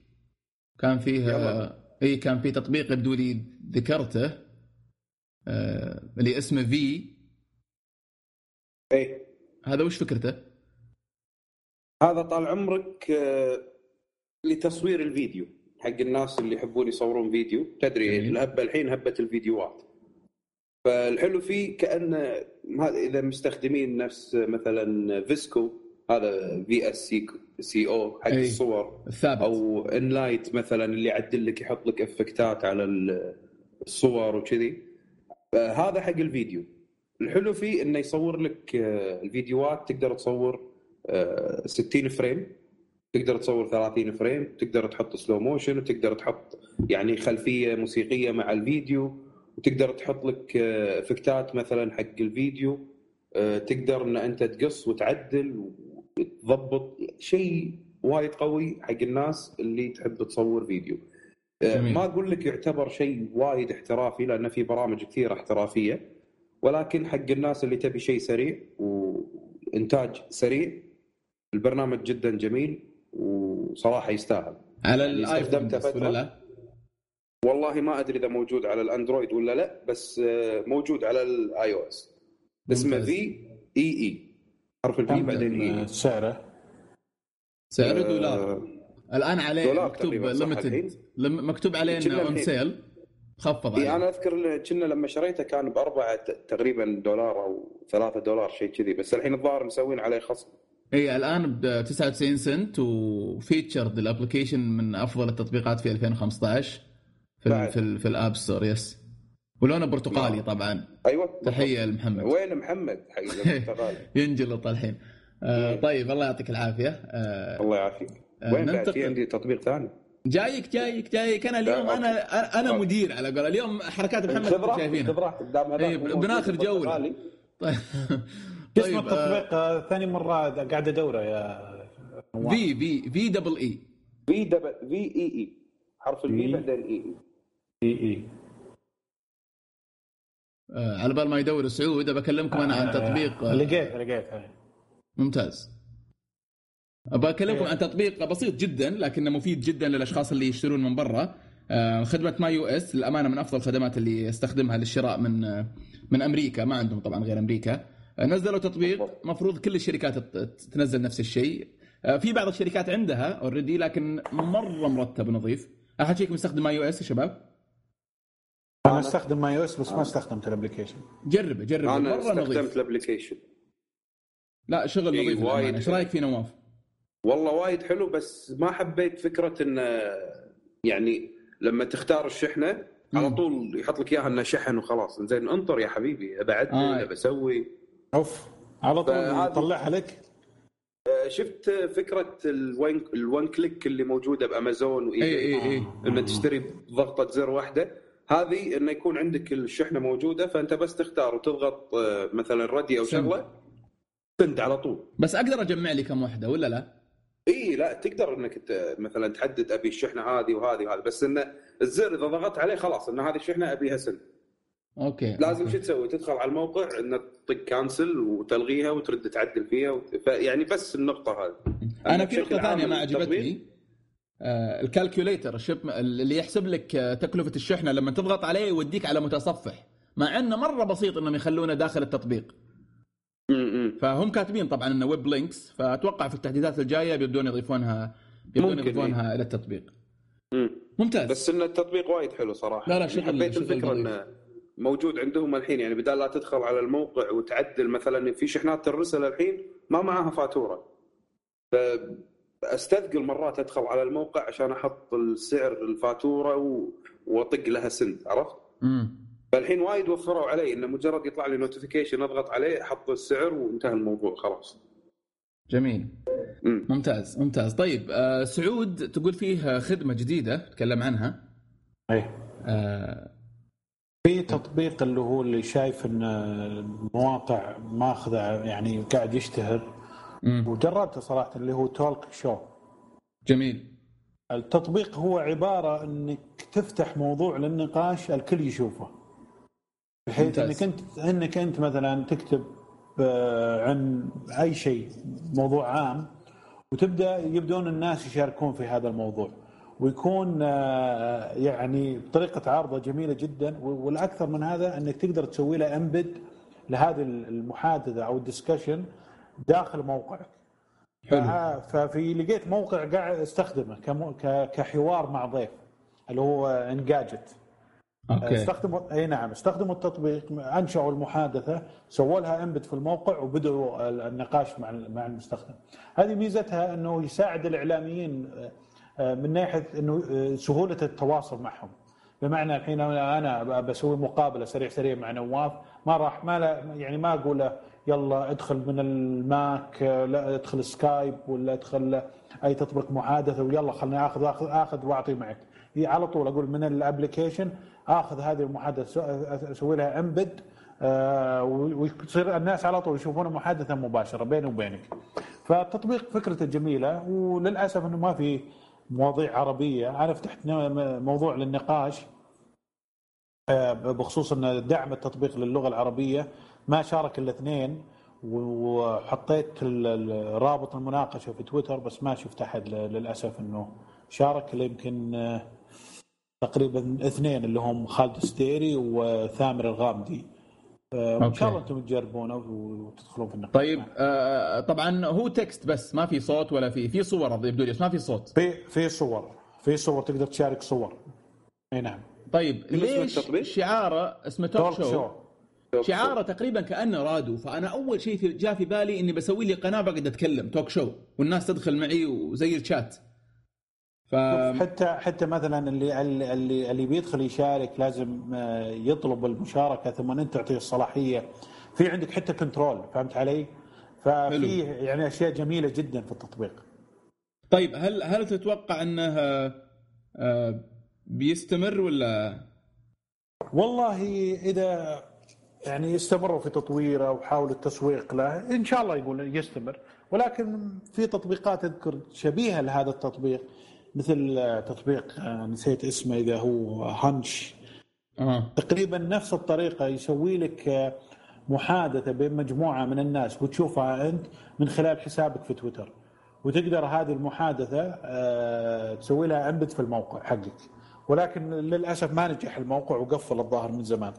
Speaker 1: كان فيه آه إي كان في تطبيق يبدو لي ذكرته. اللي اسمه في
Speaker 2: اي
Speaker 1: هذا وش فكرته؟
Speaker 2: هذا طال عمرك آه لتصوير الفيديو حق الناس اللي يحبون يصورون فيديو. تدري الهبة الحين هبة الفيديوهات. فالحلو فيه كانه إذا مستخدمين نفس مثلا VSCO هذا V S C C O حق أي. الصور.
Speaker 1: الثابت
Speaker 2: أو Enlight مثلا اللي يعدل لك يحط لك إفكتات على الصور وكذي. هذا حق الفيديو. الحلو فيه إنه يصور لك آه، الفيديوهات تقدر تصور 60 آه، frame تقدر تصور 30 frame تقدر تحط slow motion وتقدر تحط يعني خلفية موسيقية مع الفيديو وتقدر تحط لك آه، افكتات مثلا حق الفيديو تقدر إن أنت تقص وتعدل وتضبط. شيء وايد قوي حق الناس اللي تحب تصور فيديو. جميل. ما أقول لك يعتبر شيء وايد احترافي لأن في برامج كثيرة احترافية. ولكن حق الناس اللي تبي شيء سريع وإنتاج سريع البرنامج جدا جميل وصراحة يستاهل.
Speaker 1: على يعني الآيفون ولا لا؟
Speaker 2: والله ما أدري إذا موجود على الأندرويد ولا لا بس آه، موجود على ال iOS اسمه V E E حرف ال V بعدين E
Speaker 3: سعره؟
Speaker 1: سعره دولار. الآن عليه مكتوب limited مكتوب عليه إنه on sale خفض
Speaker 2: عليه. أنا أذكر كنا لما شريته كان بأربعة تقريبا دولار أو ثلاثة دولار شيء كذي. بس الحين الظاهر مسوين عليه خصم.
Speaker 1: إي الآن ب 99 سنت و featured ال application من أفضل التطبيقات في 2015 في ال في, في ال App Store yes. ولونه برتقالي نعم. طبعا.
Speaker 2: أيوه.
Speaker 1: تحية لمحمد.
Speaker 2: وين محمد؟ حقيقه برتقالي
Speaker 1: ينجلط الحين. آه طيب الله يعطيك العافية. آه
Speaker 2: الله يعافيك. وين بعد؟ في عندي تطبيق ثاني.
Speaker 1: جايك جايك جايك. أنا اليوم أنا أنا مدير على قول اليوم حركات محمد
Speaker 2: شايفينها.
Speaker 1: إيه، بناخر جولة.
Speaker 3: طيب طيب اسم التطبيق آه ثاني مرة قاعد أدوره يا
Speaker 1: في في في دبل اي
Speaker 2: في دبل في اي اي حرف البي بعدين اي اي اي اي
Speaker 1: على بال ما يدور سعود بكلمكم أنا عن تطبيق.
Speaker 3: لقيت لقيت.
Speaker 1: ممتاز. بكلمكم عن تطبيق بسيط جدا لكنه مفيد جدا للأشخاص اللي يشترون من برا. آه خدمة MyUS للأمانة من أفضل الخدمات اللي استخدمها للشراء من آه من أمريكا. ما عندهم طبعا غير أمريكا. آه نزلوا تطبيق مفروض كل الشركات تنزل نفس الشيء. في بعض الشركات عندها already لكن مرة مرتب ونظيف أحد فيكم يستخدم iOS يا شباب؟
Speaker 3: أنا أستخدم iOS بس ما استخدمت ال application
Speaker 1: جربه جربه.
Speaker 2: أنا استخدمت ال application
Speaker 1: لا شغل نظيف وايد. إيش رأيك فيه نواف؟
Speaker 2: والله وايد حلو بس ما حبيت فكرة انه يعني لما تختار الشحنة على طول يحط لك إياها إنه شحن وخلاص. زين انطر يا حبيبي ابعدل آه. بسوي
Speaker 3: أوف على طول يطلعها لك؟
Speaker 2: آه، شفت فكرة ال one click اللي موجودة بأمازون واي
Speaker 1: اي اي اي
Speaker 2: انك تشتري بضغطه زر واحدة. هذه إنه يكون عندك الشحنة موجودة فأنت بس تختار وتضغط آه، مثلا ready أو شغلة send على طول.
Speaker 1: بس أقدر أجمع لي كم وحده ولا لا؟
Speaker 2: إي لا تقدر إنك مثلا تحدد أبي الشحنة هذه وهذه وهذه بس إنه الزر إذا ضغطت عليه خلاص ان هذه الشحنة أبيها send.
Speaker 1: okay
Speaker 2: لازم شو تسوي؟ تدخل على الموقع انك تطق cancel وتلغيها وترد تعدل فيها وت... يعني بس النقطة هذه.
Speaker 1: أنا في نقطة ثانية ما عجبتني. آه ال calculator ال ship اللي يحسب لك آه، تكلفة الشحنة لما تضغط عليه يوديك على متصفح مع إنه مرة بسيط إنهم يخلونه داخل التطبيق. فهم كاتبين طبعا إنه web links فأتوقع في التحديثات الجاية بيبدون يضيفونها بيبدون يضيفونها إيه. إلى التطبيق. ممتاز.
Speaker 2: بس إن التطبيق وايد حلو صراحة.
Speaker 1: لا لا شغل
Speaker 2: حبيت الفكرة انه موجود عندهم الحين يعني بدال لا تدخل على الموقع وتعدل مثلا في شحنات ترسل الحين ما معاها فاتورة. فأستثقل مرات أدخل على الموقع عشان أحط السعر الفاتورة و... وأطق لها send عرفت؟
Speaker 1: امم
Speaker 2: فالحين وايد وفروا علي إنه مجرد يطلع لي notification أضغط عليه أحط السعر وانتهى الموضوع خلاص.
Speaker 1: جميل. مم. ممتاز ممتاز طيب آه سعود تقول فيه خدمة جديدة تكلم عنها.
Speaker 3: اي آه في تطبيق اللي هو اللي شايف إن المواقع ماخذة يعني قاعد يشتهر مم. وجربته صراحة اللي هو تولك شو.
Speaker 1: جميل.
Speaker 3: التطبيق هو عبارة إنك تفتح موضوع للنقاش الكل يشوفه. بحيث إنك انت إنك أنت مثلا تكتب آه، عن أي شيء موضوع عام وتبدأ يبدون الناس يشاركون في هذا الموضوع. ويكون آه، يعني بطريقة عارضة جميلة جدا. والأكثر من هذا إنك تقدر تسوي له امبد لهذه المحادثة أو ال discussion داخل موقعك. حلو. ففي لقيت موقع قاعد أستخدمه كحوار مع ضيف اللي هو engaged
Speaker 1: أوكي.
Speaker 3: استخدموا إي نعم استخدموا التطبيق أنشأوا المحادثة سووا لها embed في الموقع وبدأوا النقاش مع مع المستخدم. هذه ميزتها إنه يساعد الإعلاميين آه، من ناحية إنه آه، سهولة التواصل معهم. بمعنى الحين أنا بسوي مقابلة سريع سريع مع نواف ما راح ما لا يعني ما أقول له يلا ادخل من الماك لا ادخل سكايب ولا ادخل أي تطبيق محادثة ويلا خليني اخذ اخذ آخذ واعطي معك. على طول أقول من ال application آخذ هذه المحادثة أسوي لها embed آه، ويصير الناس على طول يشوفون محادثة مباشرة بيني وبينك. فالتطبيق فكرته جميلة وللأسف إنه ما في مواضيع عربية، أنا فتحت موضوع للنقاش آه، بخصوص إن دعم التطبيق للغة العربية ما شارك إلا اثنين وحطيت رابط المناقشة في تويتر بس ما شفت أحد للأسف إنه شارك يمكن آه، تقريبا اثنين اللي هم خالد ستيري وثامر الغامدي. ان شاء الله أنتم تجربونه وتدخلون في النقاش.
Speaker 1: طيب آه طبعا هو text بس ما في صوت ولا في في صور يبدو لي بس ما في صوت.
Speaker 3: في في صور في صور تقدر تشارك صور. أي نعم.
Speaker 1: طيب ليش شعاره اسمه توك شو, شو. شعاره تقريبا كأنه رادو فأنا أول شيء جاء في بالي إني بسوي لي قناة بقعد أتكلم توك شو والناس تدخل معي وزي الشات
Speaker 3: ف... حتى حتى مثلا اللي اللي اللي بيدخل يشارك لازم آه، يطلب المشاركة ثم أنت تعطيه الصلاحية. في عندك حتى كنترول فهمت علي؟ ففي يعني أشياء جميلة جدا في التطبيق.
Speaker 1: طيب هل هل تتوقع انه آه، بيستمر ولا؟
Speaker 3: والله إذا يعني يستمروا في تطويره وحاولوا التسويق له إن شاء الله يقول يستمر. ولكن في تطبيقات أذكر شبيهة لهذا التطبيق. مثل تطبيق آه، نسيت اسمه إذا هو هانش. آه. تقريبا نفس الطريقة يسوي لك آه، محادثة بين مجموعة من الناس وتشوفها أنت من خلال حسابك في تويتر. وتقدر هذه المحادثة آه، تسوي لها embed في الموقع حقك. ولكن للأسف ما نجح الموقع وقفل الظاهر من زمان.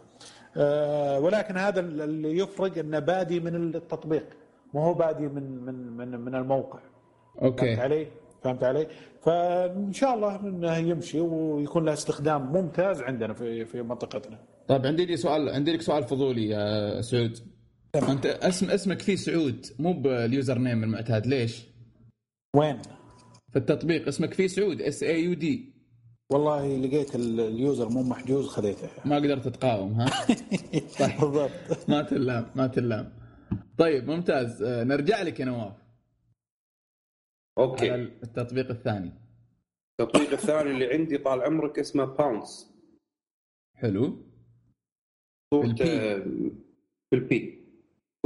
Speaker 3: ولكن هذا اللي يفرق إنه بادي من التطبيق ما هو بادي من من من من الموقع. أوكي. علي؟ فهمت علي؟ فإن شاء الله إنه يمشي ويكون له استخدام ممتاز عندنا في في منطقتنا.
Speaker 1: طيب عندي لي سؤال عندي لك سؤال فضولي يا سعود. أنت اسم اسمك فيه سعود مو بال username المعتاد ليش؟
Speaker 3: وين؟
Speaker 1: في التطبيق اسمك فيه سعود S A U D
Speaker 3: والله لقيت ال user مو محجوز خذيته
Speaker 1: ما قدرت تقاوم ها؟
Speaker 3: بالضبط
Speaker 1: ما تلام ما تلام طيب ممتاز آه، نرجع لك يا نواف
Speaker 2: أوكي.
Speaker 1: على التطبيق الثاني.
Speaker 2: التطبيق الثاني اللي عندي طال عمرك اسمه Bounce
Speaker 1: حلو.
Speaker 2: صورته بالبي.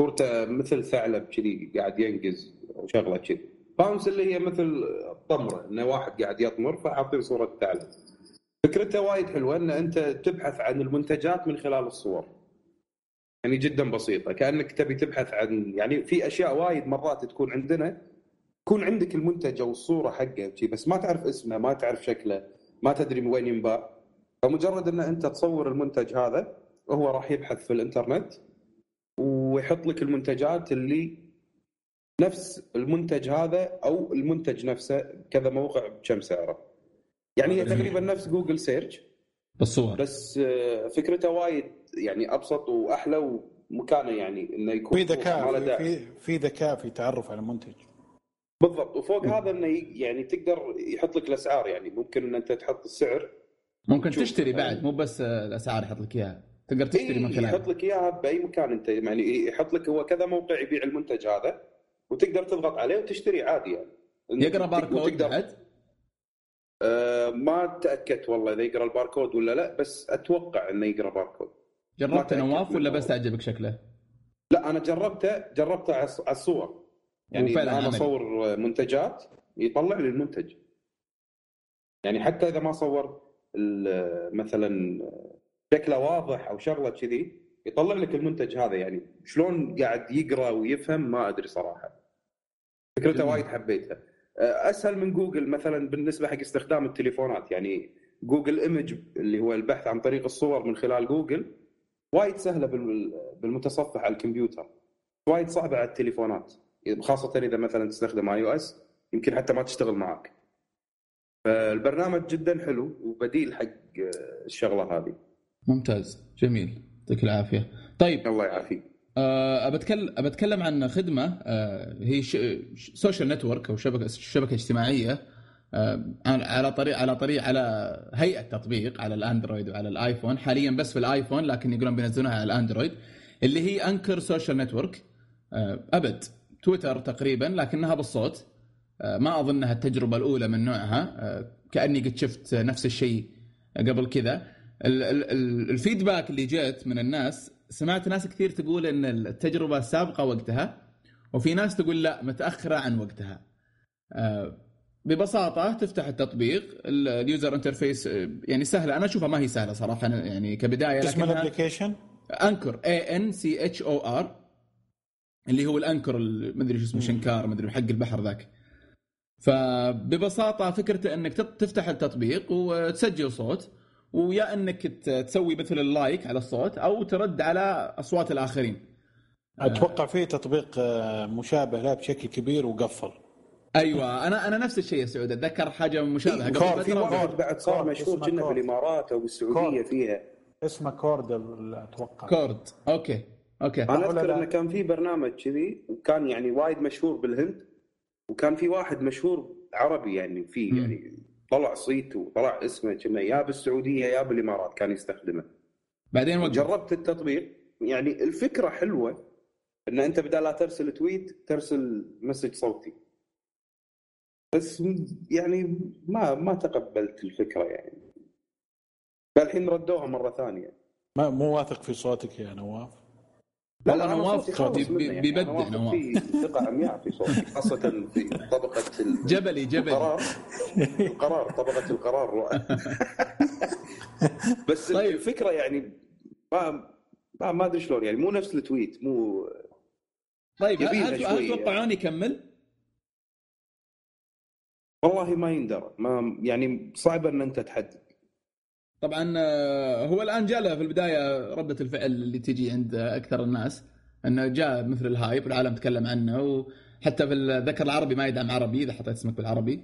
Speaker 2: صورته مثل ثعلب كذي قاعد ينقز أو شغلة كذي. bounce اللي هي مثل الطمرة إنه واحد قاعد يطمر فحاطين صورة ثعلب. فكرته وايد حلوة إن أنت تبحث عن المنتجات من خلال الصور. يعني جدا بسيطة كأنك تبي تبحث عن يعني في أشياء وايد مرات تكون عندنا يكون عندك المنتج أو الصورة حقه بس ما تعرف اسمه ما تعرف شكله ما تدري من وين ينباع. فمجرد إن أنت تصور المنتج هذا هو راح يبحث في الإنترنت ويحط لك المنتجات اللي نفس المنتج هذا أو المنتج نفسه كذا موقع بكم سعره. يعني هي تقريبا نفس جوجل search
Speaker 1: بالصور
Speaker 2: بس آه، فكرته وايد يعني أبسط وأحلى ومكانه يعني إنه يكون
Speaker 3: في ذكاء في في ذكاء في تعرف على المنتج.
Speaker 2: بالضبط. وفوق هذا إنه يعني تقدر يحط لك الأسعار يعني. ممكن إن أنت تحط السعر.
Speaker 1: ممكن تشتري بعد مو بس الأسعار يحط لك إياها. تقدر تشتري من خلالها
Speaker 2: يحط لك إياها بأي مكان أنت. يعني يحط لك هو كذا موقع يبيع المنتج هذا وتقدر تضغط عليه وتشتري عادي يعني.
Speaker 1: يقرأ باركود بعد؟
Speaker 2: آه ما تاكدت والله إذا يقرأ الباركود ولا لا بس أتوقع إنه يقرأ باركود
Speaker 1: جربته نواف ولا بس تعجبك شكله؟
Speaker 2: لا أنا جربته جربته على الصور. يعني أنا اصور منتجات يطلع لي المنتج. يعني حتى إذا ما صور مثلا شكله واضح أو شغلة كذي يطلع لك المنتج هذا. يعني شلون قاعد يقرأ ويفهم ما أدري صراحة. فكرته وايد حبيتها أسهل من جوجل مثلا بالنسبة حق استخدام التليفونات. يعني جوجل image اللي هو البحث عن طريق الصور من خلال جوجل وايد سهلة بالمتصفح على الكمبيوتر. وايد صعبة على التليفونات. خاصة إذا مثلا تستخدم iOS يمكن حتى ما تشتغل معك. فالبرنامج جدا حلو وبديل حق الشغلة هذه.
Speaker 1: ممتاز. جميل. يعطيك العافية. طيب.
Speaker 2: الله يعافيك.
Speaker 1: أه بتكلم عن خدمة أه هي social network أو شبكة شبكة اجتماعية. أه على طريق على طريق على هيئة تطبيق على الأندرويد وعلى الآيفون. حاليا بس في الآيفون لكن يقولون بينزلونها على الأندرويد اللي هي Anchor social network أبد. تويتر تقريبا لكنها بالصوت. آه، ما اظنها التجربة الأولى من نوعها. آه، كأني قد شفت نفس الشيء قبل كذا. ال feedback اللي جت من الناس سمعت ناس كثير تقول إن التجربة سابقة وقتها وفي ناس تقول لا متأخرة عن وقتها. آه، ببساطة تفتح التطبيق. ال user interface يعني سهلة. أنا أشوفها ما هي سهلة صراحة يعني كبداية
Speaker 3: اسم ال
Speaker 1: application Anchor A N C H O R اللي هو ال anchor ما أدري شو اسمه شنكار ما أدري حق البحر ذاك. فببساطة فكرته إنك تفتح التطبيق وتسجل صوت ويا إنك تسوي مثل ال like على الصوت أو ترد على أصوات الآخرين.
Speaker 3: أتوقع في تطبيق آه، مشابه له بشكل كبير وقفل.
Speaker 1: أيوه أنا أنا نفس الشيء يا سعود. أتذكر حاجة مشابهة
Speaker 2: قبل في واحد بعد صار مشهور كنا في الإمارات أو بالسعوديه فيها.
Speaker 3: اسمه كورد أتوقع.
Speaker 1: كورد أوكي. أوكي.
Speaker 2: أنا أذكر إنه كان في برنامج كذي وكان يعني وايد مشهور بالهند وكان في واحد مشهور عربي يعني فيه يعني طلع صيت وطلع اسمه كنا يا بالسعودية يا بالإمارات كان يستخدمه.
Speaker 1: بعدين وقف.
Speaker 2: جربت التطبيق. يعني الفكرة حلوة إن أنت بدل لا ترسل تويت ترسل مسج صوتي. بس يعني ما ما تقبلت الفكرة يعني. فالحين ردوها مرة ثانية.
Speaker 3: ما مو واثق في صوتك يا نواف؟
Speaker 1: لا لا نواف يعني بيبدع نواف
Speaker 2: في ثقة عمياء في صوتي خاصة في طبقة
Speaker 1: جبلي جبلي.
Speaker 2: القرار. القرار طبقة القرار بس طيب. الفكرة يعني ما ما ما أدري شلون يعني مو نفس التويت مو
Speaker 1: طيب هل هل تتوقعون يكمل؟
Speaker 2: والله ما يندرى ما يعني صعب إن أنت تحدد.
Speaker 1: طبعا آه، هو الآن جاء له في البداية ردة الفعل اللي تجي عند أكثر الناس إنه جاء مثل الهايب العالم تكلم عنه وحتى في الذكر العربي ما يدعم عربي إذا حطيت اسمك بالعربي.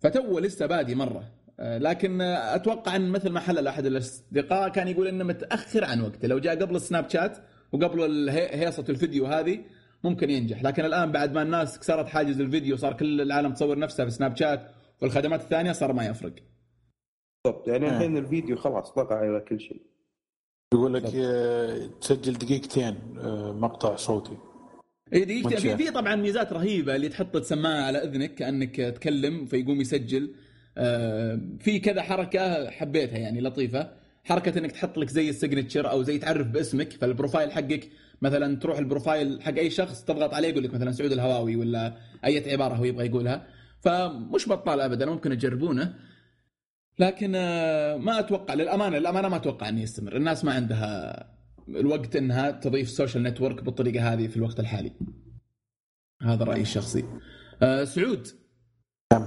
Speaker 1: فتو لسه بادي مرة. آه، لكن أتوقع إن مثل ما حلل أحد الأصدقاء كان يقول إنه متأخر عن وقته. لو جاء قبل السناب شات وقبل هيصة الفيديو هذه ممكن ينجح. لكن الآن بعد ما الناس كسرت حاجز الفيديو صار كل العالم تصور نفسها في سناب شات والخدمات الثانية صار ما يفرق.
Speaker 2: بالضبط. يعني آه. الحين الفيديو خلاص طغى على كل شيء.
Speaker 3: يقول لك آه، تسجل دقيقتين آه، مقطع صوتي.
Speaker 1: اي دقيقتين. في في طبعا ميزات رهيبة اللي تحط السماعة على إذنك كأنك تكلم فيقوم يسجل. في كذا حركة حبيتها يعني لطيفة. حركة إنك تحط لك زي ال signature أو زي تعرف باسمك فال profile حقك مثلا تروح ال profile حق أي شخص تضغط عليه يقول لك مثلا سعود الهواوي ولا أي عبارة هو يبغى يقولها. فمش بطال ابدا ممكن تجربونه. لكن آه، ما أتوقع للأمانة للأمانة ما أتوقع إنه يستمر. الناس ما عندها الوقت إنها تضيف social network بالطريقة هذه في الوقت الحالي. هذا رأيي الشخصي. أه سعود.
Speaker 3: نعم.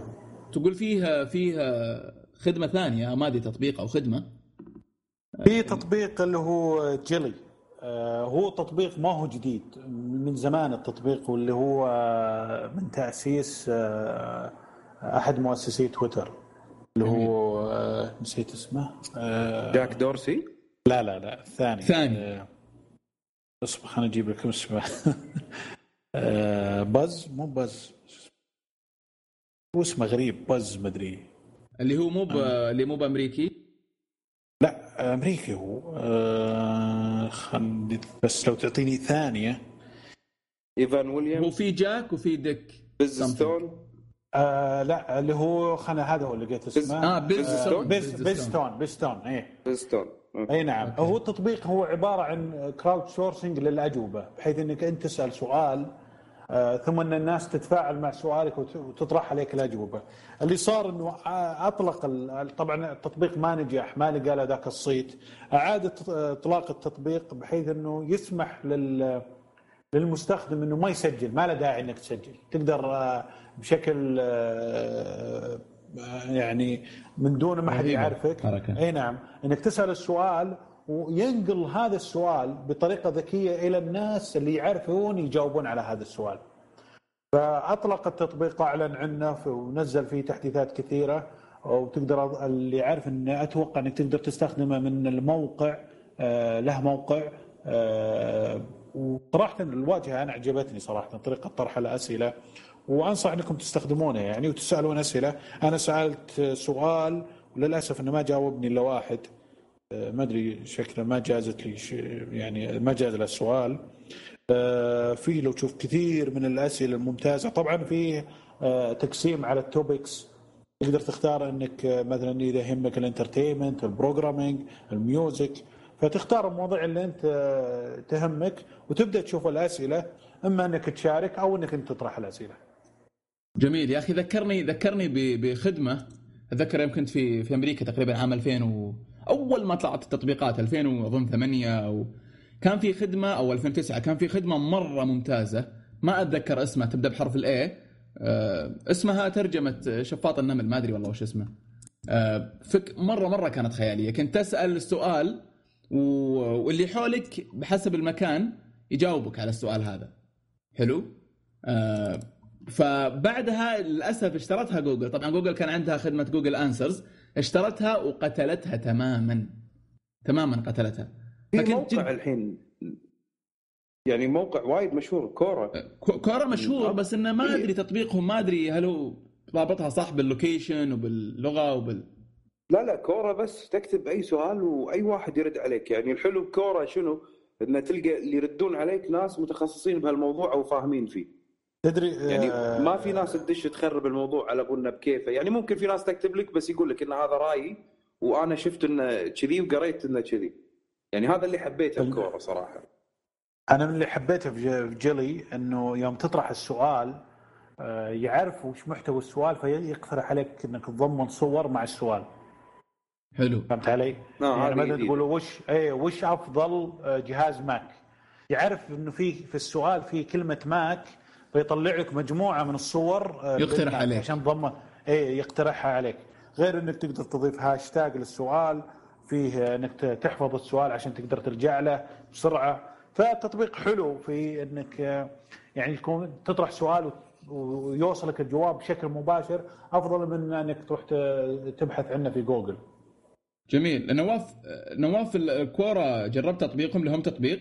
Speaker 1: تقول فيها فيها خدمة ثانية ما أدري تطبيق أو خدمة.
Speaker 3: في تطبيق اللي هو جيلي. آه، هو تطبيق ما هو جديد. من زمان التطبيق واللي هو من تأسيس آه، أحد مؤسسي تويتر. اللي هو آه، نسيت اسمه.
Speaker 2: جاك دورسي؟
Speaker 3: لا لا لا الثاني.
Speaker 1: ثاني.
Speaker 3: اصبر خليني أجيب لكم اسمه. باز مو باز هو اسمه غريب باز مدري
Speaker 1: اللي هو مو اللي مو بأمريكي؟
Speaker 3: لا أمريكي هو. آه بس لو تعطيني ثانية.
Speaker 2: إيفان ويليام
Speaker 1: هو في جاك وفي ديك
Speaker 2: بيز ستون
Speaker 3: آه لا اللي هو خلنا هذا هو اللي لقيت اسمه.
Speaker 1: آه بيز
Speaker 3: ستون بيز ستون بيز ستون اي
Speaker 2: بيزستون
Speaker 3: اي نعم. Okay. هو التطبيق هو عبارة عن crowd sourcing للأجوبة بحيث إنك أنت تسأل سؤال آه، ثم إن الناس تتفاعل مع سؤالك وتطرح عليك الأجوبة. اللي صار إنه أطلق طبعا التطبيق ما نجح ما لقى له ذاك الصيت، أعاد إطلاق التطبيق بحيث إنه يسمح لل للمستخدم إنه ما يسجل ما له داعي إنك تسجل، تقدر آه، بشكل آه، يعني من دون ما حد يعرفك. أي نعم. إنك تسأل السؤال وينقل هذا السؤال بطريقة ذكية إلى الناس اللي يعرفون يجاوبون على هذا السؤال. فأطلق التطبيق أعلن عنه ونزل فيه تحديثات كثيرة وتقدر اللي يعرف إن أتوقع إنك تقدر تستخدمه من الموقع آه، له موقع آه، وصراحه الواجهة أنا عجبتني صراحة طريقة طرح الأسئلة وأنصح إنكم تستخدمونه يعني وتسألون أسئلة. أنا سألت سؤال وللأسف إنه ما جاوبني إلا واحد. آه، ما أدري شكله ما جازت لي يعني ما جاز له السؤال. آه، في لو تشوف كثير من الأسئلة الممتازة طبعا في آه، تقسيم على ال topics تقدر تختار إنك مثلا إذا يهمك ال entertainment ال programming ال music فتختار المواضيع اللي انت تهمك وتبدأ تشوف الأسئلة إما إنك تشارك أو إنك أنت تطرح الأسئلة.
Speaker 1: جميل. يا أخي ذكرني ذكرني بخدمة. اتذكر يوم كنت في في أمريكا تقريبا عام 2000 و أول ما طلعت التطبيقات 2000 أظن 8 أو كان في خدمة أو 2009 كان في خدمة مرة ممتازة. ما أتذكر اسمها تبدأ بحرف الاي أه اسمها ترجمة شفاط النمل ما أدري والله وش اسمه. آه، فك مرة مرة كانت خيالية. كنت تسال السؤال واللي حولك بحسب المكان يجاوبك على السؤال هذا. حلو؟ آه، فبعدها للأسف اشترتها جوجل. طبعا جوجل كان عندها خدمة Google Answers اشترتها وقتلتها تماما. تماما قتلتها.
Speaker 2: في موقع جد... الحين يعني موقع وايد مشهور Quora.
Speaker 1: Quora مشهور بس إنه ما أدري تطبيقهم ما أدري هل هو رابطها صح بال location وباللغة وبال
Speaker 2: لا لا كورا بس تكتب أي سؤال وأي واحد يرد عليك. يعني الحلو بكورا شنو؟ إن تلقى اللي يردون عليك ناس متخصصين بهالموضوع أو فاهمين فيه.
Speaker 3: تدري
Speaker 2: يعني آه ما في ناس تدش تخرب الموضوع على ابونا بكيفه. يعني ممكن في ناس تكتب لك بس يقول لك إن هذا رأيي وأنا شفت إنه كذي وقريت إنه كذي. يعني هذا اللي حبيته بكورة صراحة.
Speaker 3: أنا من اللي حبيته في جيلي إنه يوم تطرح السؤال آه، يعرف وش محتوى السؤال فيقترح عليك إنك تضمن صور مع السؤال.
Speaker 1: حلو
Speaker 3: فهمت علي؟
Speaker 2: آه يعني
Speaker 3: مثلا تقول وش اي وش أفضل آه، جهاز Mac؟ يعرف إنه في في السؤال في كلمة Mac فيطلع لك مجموعة من الصور
Speaker 1: آه، يقترح عليك
Speaker 3: عشان تضمن اي يقترحها عليك غير إنك تقدر تضيف هاشتاج للسؤال فيه إنك تحفظ السؤال عشان تقدر ترجع له بسرعة فالتطبيق حلو في إنك يعني تكون تطرح سؤال ويوصلك الجواب بشكل مباشر أفضل من إنك تروح تبحث عنه في جوجل.
Speaker 1: جميل نواف نواف الكورا جربت تطبيقهم لهم تطبيق؟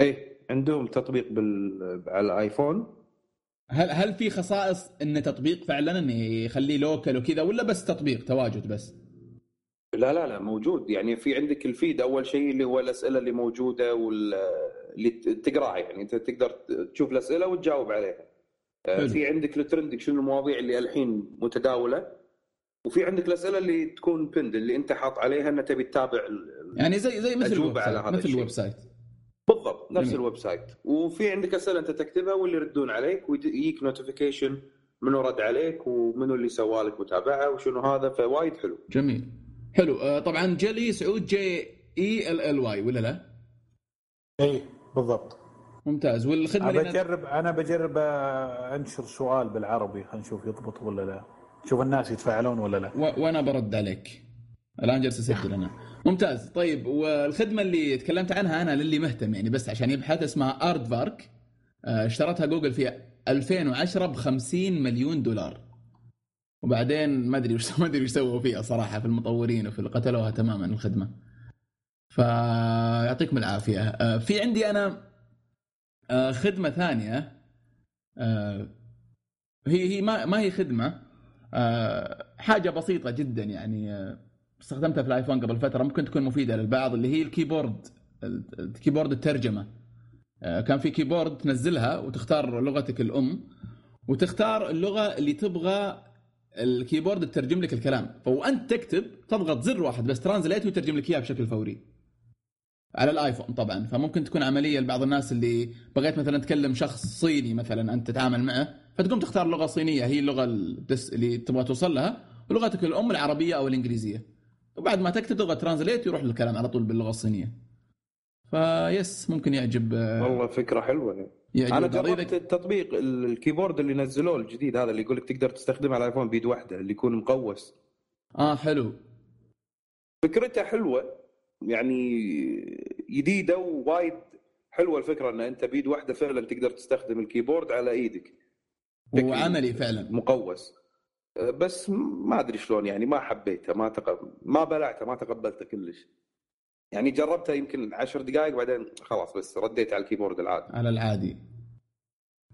Speaker 2: إيه عندهم تطبيق بال... على الآيفون
Speaker 1: هل هل في خصائص انه تطبيق فعلا إنه يخليه لوكل وكذا ولا بس تطبيق تواجد بس؟
Speaker 2: لا لا لا موجود يعني في عندك ال feed أول شيء اللي هو الأسئلة اللي موجودة واللي تقراها يعني أنت تقدر تشوف الأسئلة وتجاوب عليها. حلو. في عندك ال trending شنو المواضيع اللي الحين متداولة وفي عندك الأسئلة اللي تكون بند اللي أنت حاط عليها إنك تبي تتابع
Speaker 1: يعني زي زي مثل ال website مثل ال website.
Speaker 2: بالضبط نفس ال website. وفي عندك أسئلة أنت تكتبها واللي يردون عليك ويجيك notification منو رد عليك ومنو اللي سوالك متابعة وشنو هذا فوايد حلو.
Speaker 1: جميل. حلو. آه طبعا جلي سعود J E L L Y ولا لا؟
Speaker 3: إي بالضبط.
Speaker 1: ممتاز. والخدمة
Speaker 3: أنا بجرب أنا بجرب أنشر سؤال بالعربي خلينا نشوف يضبط ولا لا. شوف الناس يتفاعلون ولا لا.
Speaker 1: و... وأنا برد عليك. الآن جالس اسجل أنا ممتاز. طيب والخدمة اللي تكلمت عنها أنا للي مهتم يعني بس عشان يبحث اسمها Aardvark آه، اشترتها جوجل في 2010 ب 50 مليون دولار. وبعدين ما أدري وش ما أدري وش سووا فيها صراحة في المطورين وفي قتلوها تماما الخدمة. فيعطيكم العافية. آه، في عندي أنا آه، خدمة ثانية. هي هي ما ما هي خدمة. حاجة بسيطة جدا يعني استخدمتها في الآيفون قبل فترة ممكن تكون مفيدة للبعض اللي هي الكيبورد ال keyboard الترجمة. آه، كان في keyboard تنزلها وتختار لغتك الأم وتختار اللغة اللي تبغى ال keyboard تترجم لك الكلام. فوأنت تكتب تضغط زر واحد بس translate ويترجم لك اياه بشكل فوري. على ال iPhone طبعا. فممكن تكون عملية لبعض الناس اللي بغيت مثلا تكلم شخص صيني مثلا أنت تتعامل معه فتقوم تختار لغة صينية هي اللغة اللي تبغى توصل لها ولغتك الأم العربية أو الإنجليزية. وبعد ما تكتب تضغط translate يروح الكلام على طول باللغة الصينية. فبس ممكن يعجب
Speaker 2: والله فكرة حلوة. يعجب أنا جربت التطبيق ال keyboard اللي نزلوه الجديد هذا اللي يقول لك تقدر تستخدمه على ال iPhone بيد واحدة اللي يكون مقوس.
Speaker 1: آه حلو.
Speaker 2: فكرته حلوة يعني جديدة ووايد حلوة الفكرة إن أنت بيد واحدة فعلا تقدر تستخدم ال keyboard على إيدك.
Speaker 1: وعملي فعلا.
Speaker 2: مقوس. بس ما أدري شلون يعني ما حبيته ما تقبل ما بلعته ما تقبلته كلش. يعني جربته يمكن عشر دقائق بعدين خلاص بس رديت على ال keyboard العادي.
Speaker 1: على العادي.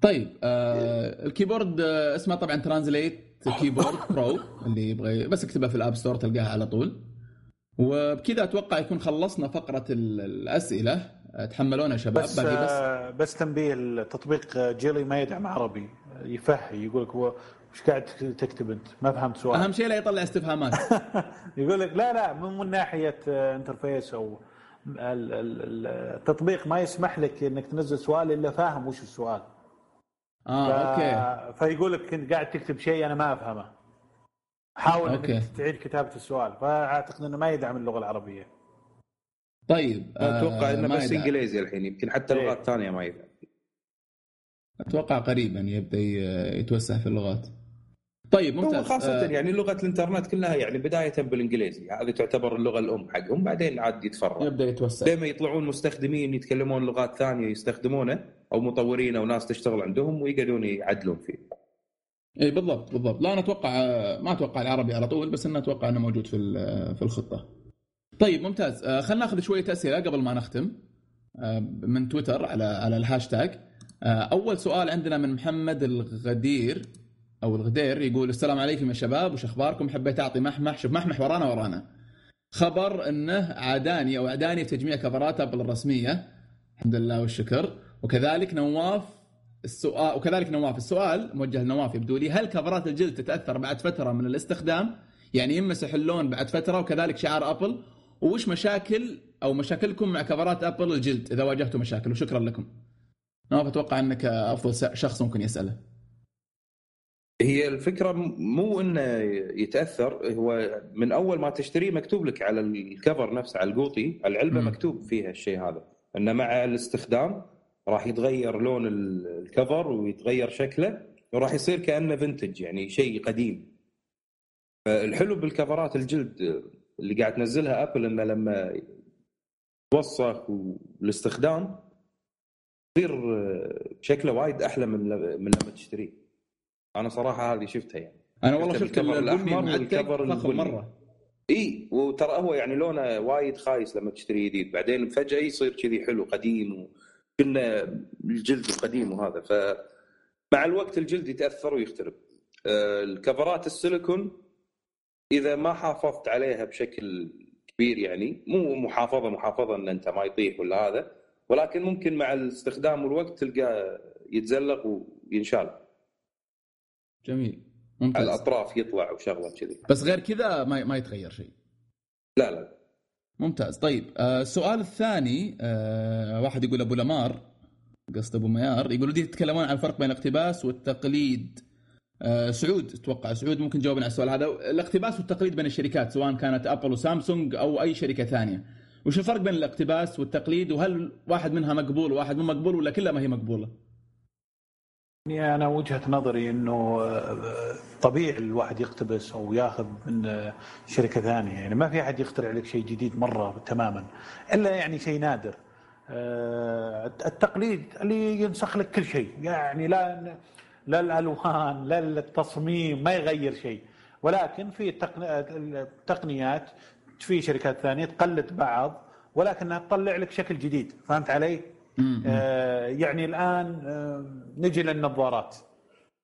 Speaker 1: طيب آه ال keyboard آه اسمه طبعا Translate Keyboard Pro اللي يبغى بس اكتبها في ال App Store تلقاها على طول. وبكذا أتوقع يكون خلصنا فقرة الأسئلة. تحملونا شباب
Speaker 3: بس باقي بس آه بس. تنبيه التطبيق جيلي ما يدعم عربي. يفهي يقول لك هو إيش قاعد تكتب أنت؟ ما فهمت سؤال.
Speaker 1: أهم شيء لا يطلع استفهامات.
Speaker 3: يقول لك لا لا مو من ناحية interface أو التطبيق ما يسمح لك إنك تنزل سؤال إلا فاهم وش السؤال.
Speaker 1: آه ف... أوكي.
Speaker 3: فيقول لك كنت قاعد تكتب شيء أنا ما أفهمه. حاول أوكي. انك تعيد كتابة السؤال. فأعتقد إنه ما يدعم اللغة العربية.
Speaker 1: طيب
Speaker 2: أتوقع إنه بس إنجليزي الحين يمكن حتى اللغات إيه. الثانية ما يدعم.
Speaker 1: أتوقع قريبا يبدأ يتوسع في اللغات. طيب ممتاز.
Speaker 2: خاصة آه. يعني لغة الإنترنت كلها يعني بداية بالإنجليزي. هذه تعتبر اللغة الأم حقهم بعدين عاد يتفرع
Speaker 1: يبدأ يتوسع.
Speaker 2: لما يطلعون مستخدمين يتكلمون لغات ثانية يستخدمونه أو مطورين أو ناس تشتغل عندهم ويقدرون يعدلون فيه.
Speaker 1: اي بالضبط بالضبط. لا أنا أتوقع ما أتوقع العربي على طول بس انه أتوقع إنه موجود في في الخطة. طيب ممتاز. آه، خلينا ناخذ شوية أسئلة قبل ما نختم. آه، من تويتر على على الهاشتاج. أول سؤال عندنا من محمد الغدير أو الغدير يقول السلام عليكم يا شباب وش أخباركم؟ حبيت أعطي محمح. شوف محمح ورانا ورانا. خبر إنه عاداني أو عداني في تجميع كفرات أبل الرسمية. الحمد لله والشكر. وكذلك نواف السؤال وكذلك نواف. السؤال موجه لنواف يبدو لي هل كفرات الجلد تتأثر بعد فترة من الاستخدام؟ يعني يمسح اللون بعد فترة وكذلك شعار أبل. وش مشاكل أو مشاكلكم مع كفرات أبل الجلد إذا واجهتوا مشاكل؟ وشكرا لكم. نواف أتوقع أنك أفضل شخص ممكن يسأله.
Speaker 2: هي الفكرة مو إنه يتأثر هو من أول ما تشتريه مكتوب لك على الكفر نفسه على القوطي العلبة م. مكتوب فيها الشيء هذا. إنه مع الاستخدام راح يتغير لون الكفر ويتغير شكله وراح يصير كأنه فنتج يعني شيء قديم. الحلو بالكفرات الجلد اللي قاعد تنزلها ابل إنه لما توسخ والاستخدام يصير شكله وايد أحلى من من لما تشتريه. أنا صراحة هذه شفتها يعني.
Speaker 1: أنا والله شفت
Speaker 2: الكفر الأحمر والكفر
Speaker 1: البني مرة.
Speaker 2: إي وترى هو يعني لونه وايد خايس لما تشتريه جديد. بعدين فجأة يصير كذي حلو قديم وكنا الجلد القديم وهذا. ف مع الوقت الجلد يتأثر ويخترب. آه، الكفرات السيليكون إذا ما حافظت عليها بشكل كبير يعني مو محافظة محافظة إن أنت ما يطيح ولا هذا ولكن ممكن مع الاستخدام والوقت تلقاه يتزلق وينشال.
Speaker 1: جميل.
Speaker 2: ممتاز. على الأطراف يطلع وشغلة كذي.
Speaker 1: بس غير كذا ما ما يتغير شيء.
Speaker 2: لا لا.
Speaker 1: ممتاز. طيب آه السؤال الثاني آه واحد يقول أبو لمار قصد أبو ميار يقول ودي تتكلمون عن الفرق بين الاقتباس والتقليد. آه سعود أتوقع سعود ممكن تجاوبنا على السؤال هذا. الاقتباس والتقليد بين الشركات سواء كانت أبل وسامسونج أو أي شركة ثانية. وش الفرق بين الاقتباس والتقليد؟ وهل واحد منها مقبول وواحد مو مقبول ولا كلها ما هي مقبولة؟
Speaker 3: يعني أنا وجهة نظري إنه آه، طبيعي الواحد يقتبس أو ياخذ من آه، شركة ثانية. يعني ما في أحد يخترع لك شيء جديد مرة تماما إلا يعني شيء نادر. آه، التقليد اللي ينسخ لك كل شيء. يعني لا لا الألوان لا التصميم ما يغير شيء. ولكن في التقنيات في شركات ثانية تقلد بعض ولكنها تطلع لك شكل جديد فهمت علي؟ آه يعني الآن آه نجي للنظارات.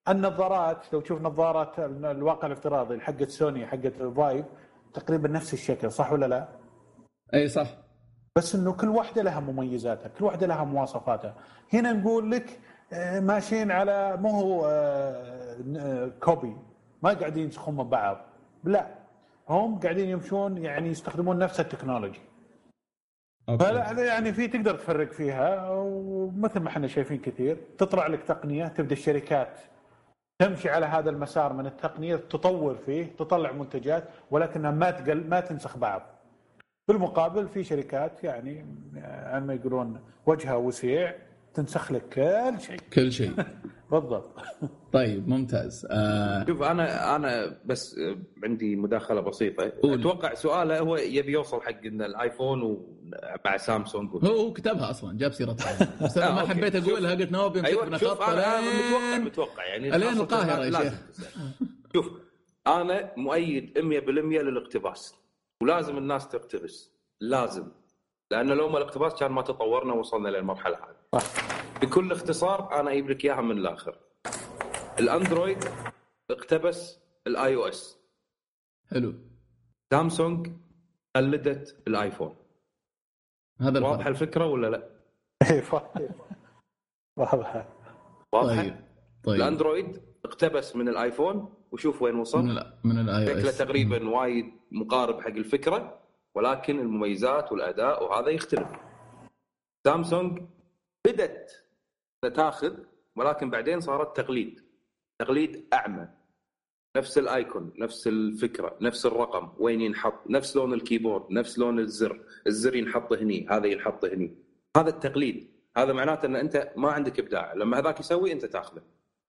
Speaker 3: النظارات لو تشوف نظارات الواقع الافتراضي حقت سوني حقت الفايف تقريبا نفس الشكل صح ولا لا؟
Speaker 1: أي صح.
Speaker 3: بس إنه كل واحدة لها مميزاتها، كل واحدة لها مواصفاتها، هنا نقول لك آه، ماشيين على مو هو آه، copy. ما قاعدين ينسخون من بعض. لا. هم قاعدين يمشون يعني يستخدمون نفس ال technology. فلا يعني في تقدر تفرق فيها ومثل ما إحنا شايفين كثير تطلع لك تقنية تبدأ الشركات تمشي على هذا المسار من التقنية تطور فيه تطلع منتجات ولكنها ما تقل ما تنسخ بعض. بالمقابل في شركات يعني ما يقولون وجهها وسيع تنسخ لك كل شيء.
Speaker 1: كل شيء.
Speaker 3: بالضبط.
Speaker 1: طيب ممتاز.
Speaker 2: آه... شوف أنا أنا بس عندي مداخلة بسيطة. قول. أتوقع سؤاله هو يبي يوصل حق إن الآيفون مع سامسونج
Speaker 1: هو هو كتبها أصلا جاب سيرتها. بس أنا ما آه، حبيت أقولها قلت نوبي
Speaker 2: أيوة شوف أنا, أنا متوقع متوقع. يعني
Speaker 1: ألين القاهرة يا شيخ.
Speaker 2: شوف أنا مؤيد 100% للاقتباس. ولازم الناس تقتبس. لازم. لأن لو ما الاقتباس كان ما تطورنا ووصلنا للمرحله هذه. بكل اختصار أنا أجيب لك إياها من الآخر. الأندرويد اقتبس الآي أو إس.
Speaker 1: حلو.
Speaker 2: سامسونج قلدت الآيفون. هذا واضحة الفكرة ولا لا؟
Speaker 3: اي واضحة.
Speaker 2: واضحة؟ طيب. طيب. الأندرويد اقتبس من الآيفون وشوف وين وصل.
Speaker 1: من, من الاي
Speaker 2: أو إس. تقريبا وايد مقارب حق الفكرة. ولكن المميزات والأداء وهذا يختلف. سامسونج بدت تاخذ ولكن بعدين صارت تقليد. تقليد أعمى. نفس ال icon نفس الفكرة نفس الرقم وين ينحط نفس لون الكيبورد نفس لون الزر. الزر ينحط هني هذا ينحط هني. هذا التقليد. هذا معناته إن أنت ما عندك إبداع. لما هذاك يسوي أنت تاخذه.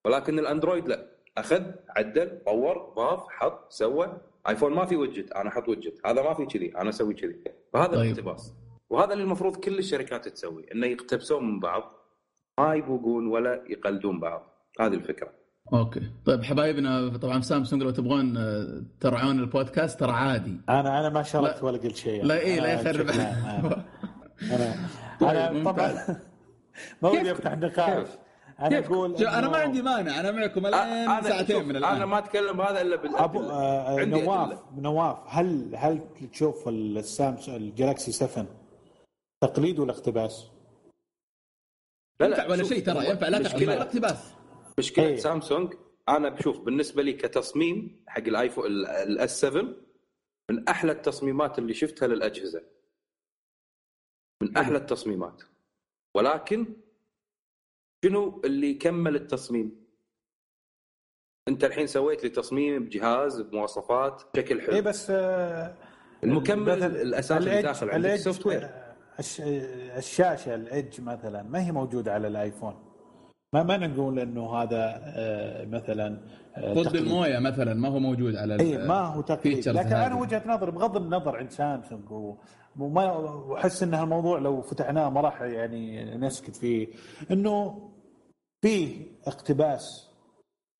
Speaker 2: ولكن الأندرويد لا. أخذ عدل طور ضاف حط سوى. آيفون ما في وجت أنا أحط وجت هذا ما في كذي أنا أسوي كذي. فهذا طيب. الاقتباس. وهذا اللي المفروض كل الشركات تسوي إنه يقتبسون من بعض. ما يبوقون ولا يقلدون بعض. هذه الفكرة.
Speaker 1: أوكي. طيب حبايبنا طبعا سامسونج لو تبغون آه، ترعون البودكاست ترى عادي.
Speaker 3: أنا أنا ما شاركت ولا قلت شيء.
Speaker 1: لا إيه لا يخرب.
Speaker 3: أنا أنا طبعا. ما ودي أفتح نقاش أنا أقول
Speaker 1: أنا ما عندي مانع أنا معكم الان ساعتين من الآن.
Speaker 2: أنا ما أتكلم هذا إلا
Speaker 3: بال أبو آه نواف نواف هل هل تشوف السامسونج الجلاكسي 7 تقليد ولا اقتباس؟
Speaker 1: لا لا ولا شيء ترى؟ ينفع لا تقليد ولا اقتباس.
Speaker 2: مشكلة إيه. سامسونج أنا بشوف بالنسبة لي كتصميم حق الايفون ال S 7 من أحلى التصميمات اللي شفتها للأجهزة. من أحلى التصميمات. ولكن شنو اللي كمل التصميم؟ انت الحين سويت لي تصميم بجهاز بمواصفات بشكل حلو.
Speaker 3: اي بس آه
Speaker 2: المكمل الاساسي اللي داخل عندك ال software
Speaker 3: الشاشة ال edge مثلا ما هي موجودة على الآيفون؟ ما ما نقول إنه هذا آه، مثلا
Speaker 1: آه، ضد المويه مثلا ما هو موجود على
Speaker 3: اي ما هو تقليد. لكن أنا وجهة نظري بغض النظر عن سامسونج وما احس إن الموضوع لو فتحناه ما راح يعني نسكت فيه. إنه فيه اقتباس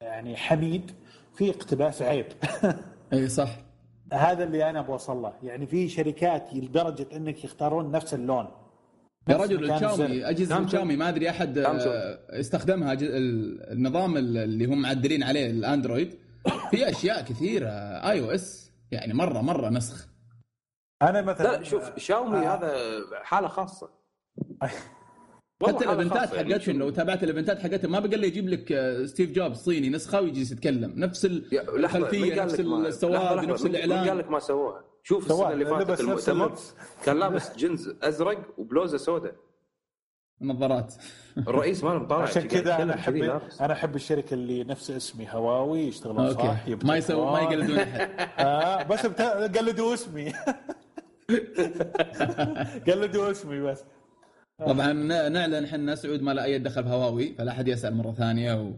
Speaker 3: يعني حميد في اقتباس عيب.
Speaker 1: اي صح.
Speaker 3: هذا اللي أنا أبغى أوصل له. يعني في شركات لدرجة أنك يختارون نفس اللون.
Speaker 1: يا رجل الشاومي أجهزة الشاومي ما أدري أحد آه، استخدمها النظام اللي هم معدلين عليه الأندرويد. في أشياء كثيرة آي أو إس يعني مرة مرة نسخ.
Speaker 2: أنا مثلا لا شوف شاومي آه. هذا حالة خاصة.
Speaker 1: حتى ال event ات حقتهم لو تابعت ال event ات حقتهم ما بقى يجيب لك آه، ستيف جوبز صيني نسخة ويجلس يتكلم. نفس الخلفية نفس السواد نفس الإعلان.
Speaker 2: قال لك ما سووها شوف السنة اللي فاتت المؤتمر كان لابس جنز أزرق وبلوزة سوداء.
Speaker 1: نظارات.
Speaker 2: الرئيس ما طالع
Speaker 3: عشان كذا أنا أحب أنا أحب الشركة اللي نفس اسمي هواوي يشتغلون صح
Speaker 1: ما يسوي ما يقلدون أحد.
Speaker 3: آه بس قلدوا اسمي. قلدوا اسمي بس.
Speaker 1: طبعا نعلن إحنا سعود ما له أي دخل بهواوي فلا أحد يسأل مرة ثانية و...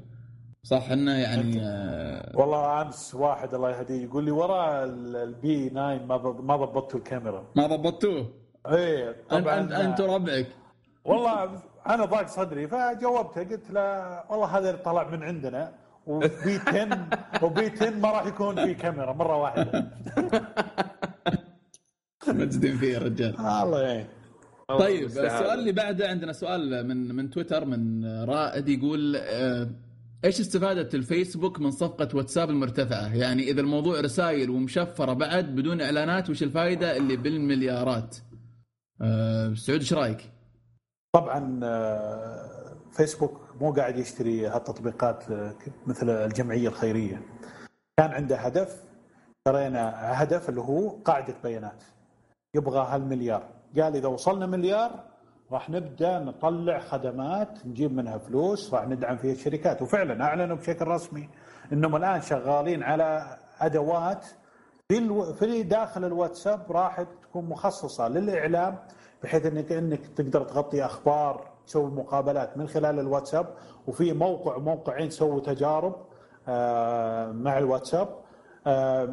Speaker 1: صح إنه يعني آه
Speaker 3: والله أمس واحد الله يهديه يقول لي ورا البي 9 ما ما ضبطتوا الكاميرا.
Speaker 1: ما ضبطوه؟
Speaker 3: إيه
Speaker 1: طبعا انت انت ربعك.
Speaker 3: والله أنا ضاق صدري فجاوبته قلت له والله هذا طلع من عندنا وبي 10 وبي 10 ما راح يكون في كاميرا مرة واحدة.
Speaker 1: مجدين فيه يا رجال.
Speaker 3: الله يعين.
Speaker 1: طيب السؤال اللي بعده عندنا سؤال من من تويتر من رائد يقول آه، إيش استفاده الفيسبوك من صفقة واتساب المرتفعة؟ يعني إذا الموضوع رسائل ومشفرة بعد بدون إعلانات وش الفائده اللي بالمليارات؟ أه سعود إيش رأيك؟
Speaker 3: طبعا آه، فيسبوك مو قاعد يشتري هالتطبيقات آه، مثل الجمعية الخيرية. كان عنده هدف ترينا هدف اللي هو قاعدة بيانات. يبغى هالمليار، قال إذا وصلنا مليار راح نبدأ نطلع خدمات نجيب منها فلوس راح ندعم فيها الشركات وفعلا أعلنوا بشكل رسمي إنهم الآن شغالين على أدوات في. في داخل الواتساب راح تكون مخصصة للإعلام بحيث انك إنك تقدر تغطي أخبار تسوي مقابلات من خلال الواتساب وفي موقع موقعين سووا تجارب آه، مع الواتساب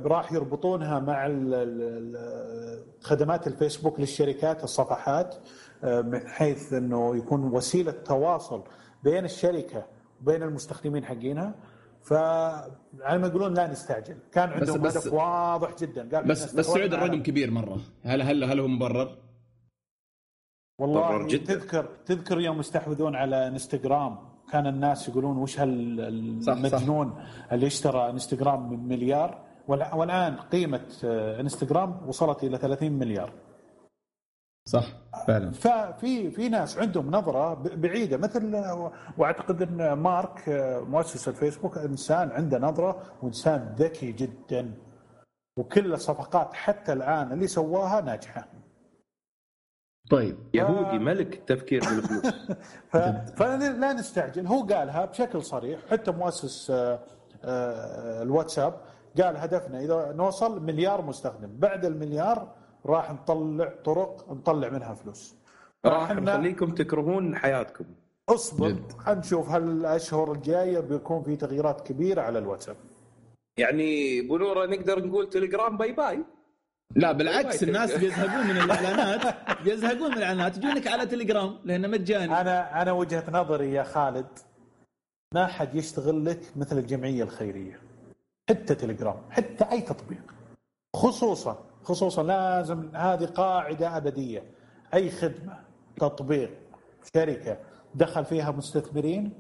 Speaker 3: راح يربطونها مع خدمات الفيسبوك للشركات الصفحات من حيث إنه يكون وسيلة تواصل بين الشركة وبين المستخدمين حقينها. ف على ما يقولون لا نستعجل. كان عندهم بس هدف واضح جدا.
Speaker 1: قال بس بس سعود الرقم كبير مرة. هل هل هل هو مبرر؟
Speaker 3: والله جدا. تذكر تذكر يوم يستحوذون على انستغرام كان الناس يقولون وش هالمجنون اللي اشترى انستغرام بمليار والآن قيمة انستغرام وصلت إلى 30 مليار.
Speaker 1: صح فعلا.
Speaker 3: ففي في ناس عندهم نظرة بعيدة مثل وأعتقد إن مارك مؤسس الفيسبوك إنسان عنده نظرة وإنسان ذكي جدا وكل الصفقات حتى الآن اللي سواها ناجحة.
Speaker 1: طيب.
Speaker 2: يهودي ملك التفكير بالفلوس.
Speaker 3: فلا نستعجل. هو قالها بشكل صريح حتى مؤسس آه، آه، الواتساب. قال هدفنا إذا نوصل مليار مستخدم بعد المليار راح نطلع طرق نطلع منها فلوس.
Speaker 2: راح نخليكم تكرهون حياتكم.
Speaker 3: أصبر حنشوف هل الأشهر الجاية بيكون في تغييرات كبيرة على الواتساب.
Speaker 2: يعني بنوره نقدر نقول تليجرام bye bye.
Speaker 1: لا بالعكس الناس بيزهقون من الإعلانات بيزهقون من الإعلانات يجونك على تليجرام لأنه مجاني.
Speaker 3: أنا أنا وجهة نظري يا خالد ما حد يشتغل لك مثل الجمعية الخيرية. حتى تليجرام حتى أي تطبيق. خصوصا خصوصا لازم هذه قاعدة أبدية. أي خدمة تطبيق شركة دخل فيها مستثمرين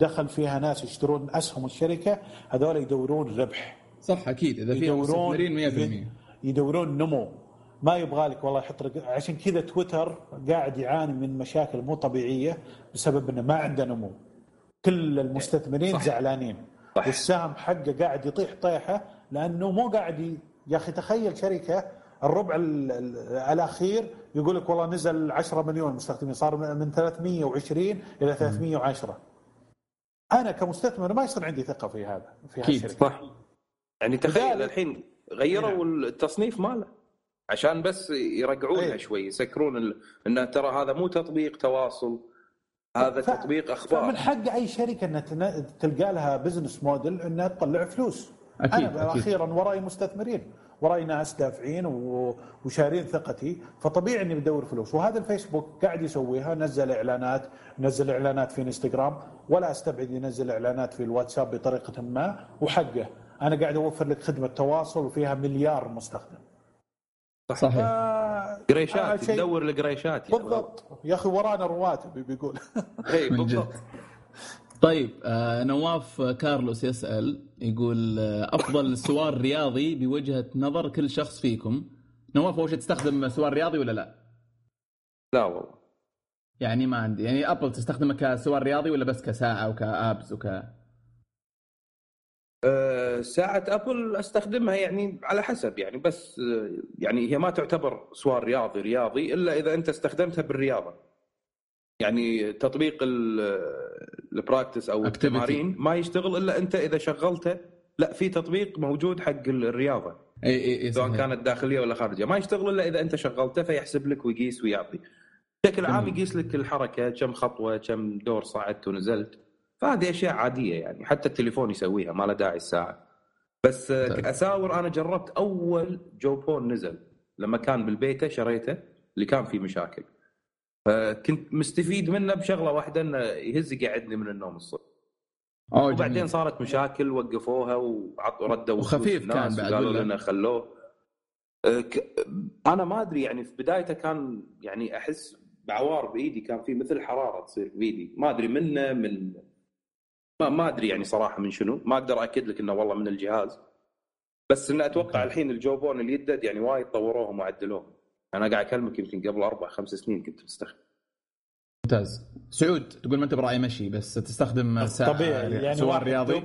Speaker 3: دخل فيها ناس يشترون أسهم الشركة هذول يدورون ربح.
Speaker 1: صح أكيد. إذا فيها مستثمرين 100%
Speaker 3: يدورون نمو. ما يبغى لك والله يحط عشان كذا تويتر قاعد يعاني من مشاكل مو طبيعية بسبب إنه ما عنده نمو. كل المستثمرين صح. زعلانين. صح. والسهم حقه قاعد يطيح طيحة لأنه مو قاعد ي... يا أخي تخيل شركة الربع الأخير يقول لك والله نزل 10 مليون مستخدمين صار من 320 إلى 310 أنا كمستثمر ما يصير عندي ثقة في هذا في
Speaker 2: هالشركه صح يعني تخيل الحين غيروا نعم. التصنيف ماله عشان بس يرقعونها شوي يسكرون ال... انه ترى هذا مو تطبيق تواصل. هذا ف... تطبيق أخبار.
Speaker 3: فمن حق أي شركة إنها تلقى لها بزنس موديل إنها تطلع فلوس. أكيد أنا أكيد. أخيرا وراي مستثمرين وراي ناس دافعين وشارين ثقتي فطبيعي إني بدور فلوس. وهذا الفيسبوك قاعد يسويها نزل إعلانات نزل إعلانات في إنستغرام ولا أستبعد ينزل إعلانات في الواتساب بطريقة ما وحقه. أنا قاعد أوفر لك خدمة تواصل وفيها مليار مستخدم.
Speaker 1: صحيح.
Speaker 2: قريشات آه تدور القريشات
Speaker 3: بالضبط. يا أخي ورانا رواتب بيقول.
Speaker 2: اي بالضبط.
Speaker 1: طيب آه نواف كارلوس يسأل يقول آه أفضل سوار رياضي بوجهة نظر كل شخص فيكم. نواف أول شيء تستخدم سوار رياضي ولا لا؟
Speaker 2: لا والله.
Speaker 1: يعني ما عندي يعني ابل تستخدمه كسوار رياضي ولا بس كساعه وكابس وك
Speaker 2: ساعة أبل أستخدمها يعني على حسب يعني بس آه، يعني هي ما تعتبر سوار رياضي رياضي إلا إذا أنت استخدمتها بالرياضة. يعني تطبيق ال practice أو التمارين ما يشتغل إلا أنت إذا شغلته. لا في تطبيق موجود حق الرياضة.
Speaker 1: إي إي إي
Speaker 2: سواء كانت داخلية ولا خارجية. ما يشتغل إلا إذا أنت شغلته فيحسب لك ويقيس ويعطي. بشكل عام يقيس لك الحركة كم خطوة كم دور صعدت ونزلت. فهذه أشياء عادية يعني حتى التليفون يسويها ما له داعي الساعة. بس طيب. اساور أنا جربت أول جوبون نزل لما كان بالبيتا شريته اللي كان فيه مشاكل. فكنت مستفيد منه بشغلة واحدة إنه يهز يقعدني من النوم الصبح. وبعدين جميل. صارت مشاكل وقفوها وعطوا ردوا
Speaker 1: وخفيف كان بعد
Speaker 2: قالوا لنا خلوه. أه، أنا ما أدري يعني في بدايته كان يعني أحس بعوار بإيدي كان في مثل حرارة تصير بإيدي. ما أدري منه من ما, ما أدري يعني صراحة من شنو. ما أقدر اكد لك إنه والله من الجهاز. بس انه أتوقع الحين الجوبون اليدد يعني وايد طوروهم وعدلوهم. أنا قاعد أكلمك يمكن قبل أربع خمس سنين كنت مستخدم.
Speaker 1: ممتاز. سعود تقول ما أنت براي مشي بس تستخدم ساعه
Speaker 3: طبيعي يعني سوار رياضي؟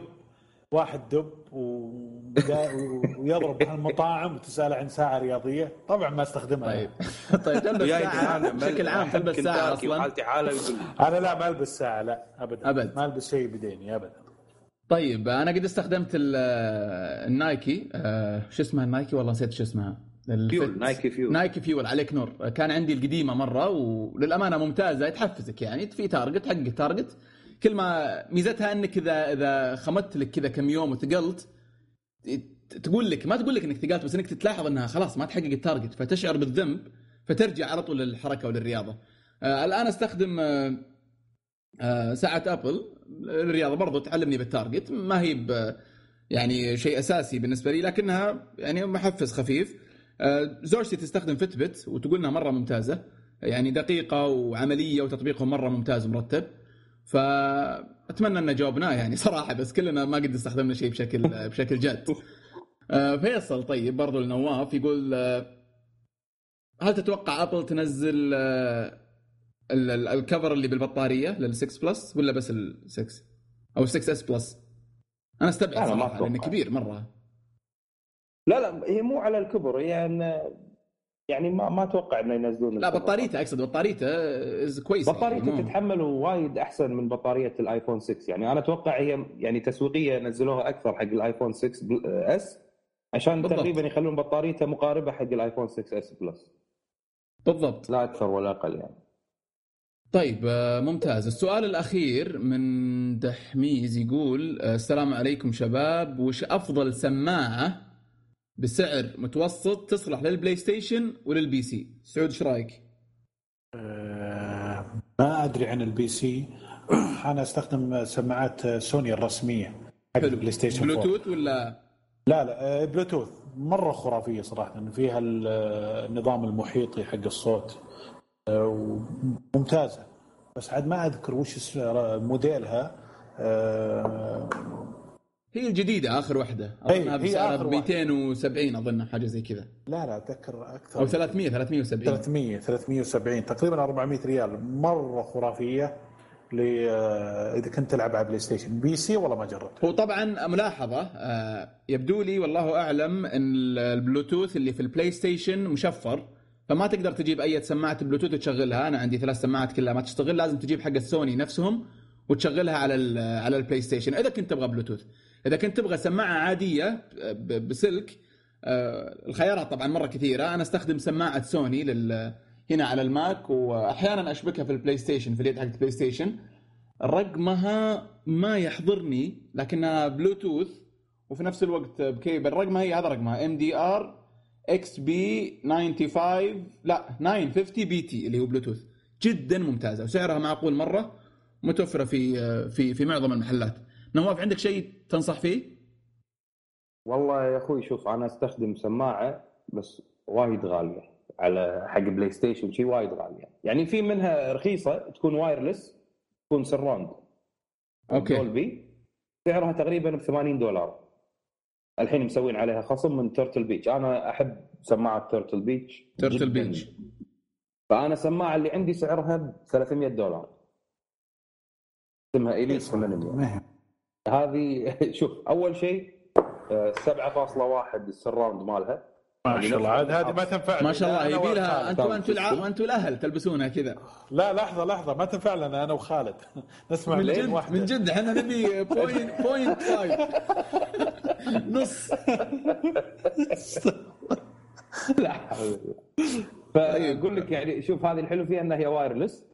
Speaker 3: واحد دب و... ويضرب المطاعم وتسال عن ساعة رياضية. طبعا ما استخدمها.
Speaker 1: طيب. طيب تلبس ساعه بشكل عام تلبس ساعة أصلا؟
Speaker 2: حالتي حاله
Speaker 3: أنا لا ما ألبس ساعة لا ابدا. أبد. ما ألبس شيء بديني ابدا.
Speaker 1: طيب أنا قد استخدمت Nike. آه، شو اسمها ال Nike؟ والله نسيت شو اسمها.
Speaker 2: Fuel Nike Fuel.
Speaker 1: Nike Fuel عليك نور. كان عندي القديمة مرة وللأمانة ممتازة. تحفزك يعني في target حق target. كل ما ميزتها انك اذا اذا خمدت لك كذا كم يوم وثقلت تقول لك ما تقول لك انك ثقلت بس انك تلاحظ انها خلاص ما تحقق ال target فتشعر بالذنب فترجع على طول للحركة وللرياضة. آه الآن أستخدم آه آه ساعة أبل الرياضة برضو تعلمني بالتارجت ما هي يعني شيء أساسي بالنسبة لي لكنها يعني محفز خفيف زوجتي تستخدم فتبت وتقول إنها مرة ممتازة يعني دقيقة وعملية وتطبيقهم مرة ممتاز ومرتب فأتمنى أن جاوبناه يعني صراحة بس كلنا ما قد استخدمنا شيء بشكل بشكل جد آه، فيصل طيب برضو النواف يقول آه، هل تتوقع أبل تنزل ال cover اللي بالبطارية لل6 Plus ولا بس ال6 أو 6 S Plus. أنا أستبعد صراحة لأنه كبير مرة.
Speaker 2: لا لا هي مو على الكبر هي يعني, يعني ما ما أتوقع إنه ينزلون
Speaker 1: لا بطاريته أقصد بطاريته كويسه
Speaker 2: بطاريته يعني تتحمل وايد أحسن من بطارية الايفون 6 يعني أنا أتوقع هي يعني تسويقية نزلوها أكثر حق الايفون 6 S عشان بالضبط. تقريبا يخلون بطاريته مقاربة حق الايفون 6 S Plus
Speaker 1: بالضبط.
Speaker 2: لا أكثر ولا أقل يعني.
Speaker 1: طيب آه، ممتاز. السؤال الأخير من دحميز يقول آه، السلام عليكم شباب. وش أفضل سماعة بسعر متوسط تصلح للبلاي ستيشن ولل PC. سعود إيش رأيك؟
Speaker 3: أه ما أدري عن ال PC. أنا أستخدم سماعات سوني الرسمية.
Speaker 1: حق البلاي ستيشن بلوتوث ولا؟
Speaker 3: لا لا بلوتوث. مرة خرافية صراحة. فيها النظام المحيطي حق الصوت. ممتازه بس عاد ما أذكر وش موديلها.
Speaker 1: هي الجديدة آخر واحدة أظنها بسعرها 270 أظن حاجة زي كذا.
Speaker 3: لا لا أتذكر أكثر.
Speaker 1: أو 300 370
Speaker 3: 300 370 تقريبا 400 ريال. مرة خرافية آه، إذا كنت تلعب على بلاي ستيشن. PC والله ما جربت
Speaker 1: هو طبعا ملاحظة آه، يبدو لي والله أعلم إن البلوتوث اللي في البلاي ستيشن مشفر فما تقدر تجيب أي سماعة بلوتوث وتشغلها. أنا عندي ثلاث سماعات كلها ما تشتغل لازم تجيب حق السوني نفسهم وتشغلها على على البلاي ستيشن. إذا كنت تبغى بلوتوث. إذا كنت تبغى سماعة عادية بسلك آه، الخيارات طبعا مرة كثيرة. أنا أستخدم سماعة سوني لل هنا على الماك واحيانا أشبكها في البلاي ستيشن في اليد حق البلاي ستيشن رقمها ما يحضرني لكنها بلوتوث وفي نفس الوقت بكيبل. رقمها هي هذا رقمها MDR XB 95 لا 950 BT اللي هو بلوتوث. جدا ممتازة وسعرها معقول مرة متوفرة في في في معظم المحلات. نواف عندك شيء تنصح فيه؟
Speaker 2: والله يا أخوي شوف أنا أستخدم سماعة بس وايد غالية على حق بلاي ستيشن شيء وايد غالية. يعني في منها رخيصة تكون wireless تكون surround
Speaker 1: okay.
Speaker 2: دولبي. سعرها تقريبا ب 80 دولار. الحين مسوين عليها خصم من Turtle Beach أنا أحب سماعة Turtle Beach
Speaker 1: Turtle Beach
Speaker 2: فأنا السماعة اللي عندي سعرها ب 300 دولار. اسمها Elite 800 هذه شوف أول شيء 7.1 آه، ال surround مالها.
Speaker 3: ما يعني شاء الله عاد هذه ما تنفع
Speaker 1: ما شاء الله يبي لها أنتم أنتم الع... أنتم الأهل تلبسونها كذا.
Speaker 3: لا لحظة لحظة ما تنفع لنا أنا وخالد. نسمع
Speaker 1: من جد واحدة. من جد إحنا نبي point point five نص.
Speaker 2: لا. فأقول لك يعني شوف هذه الحلو فيها إنها هي wireless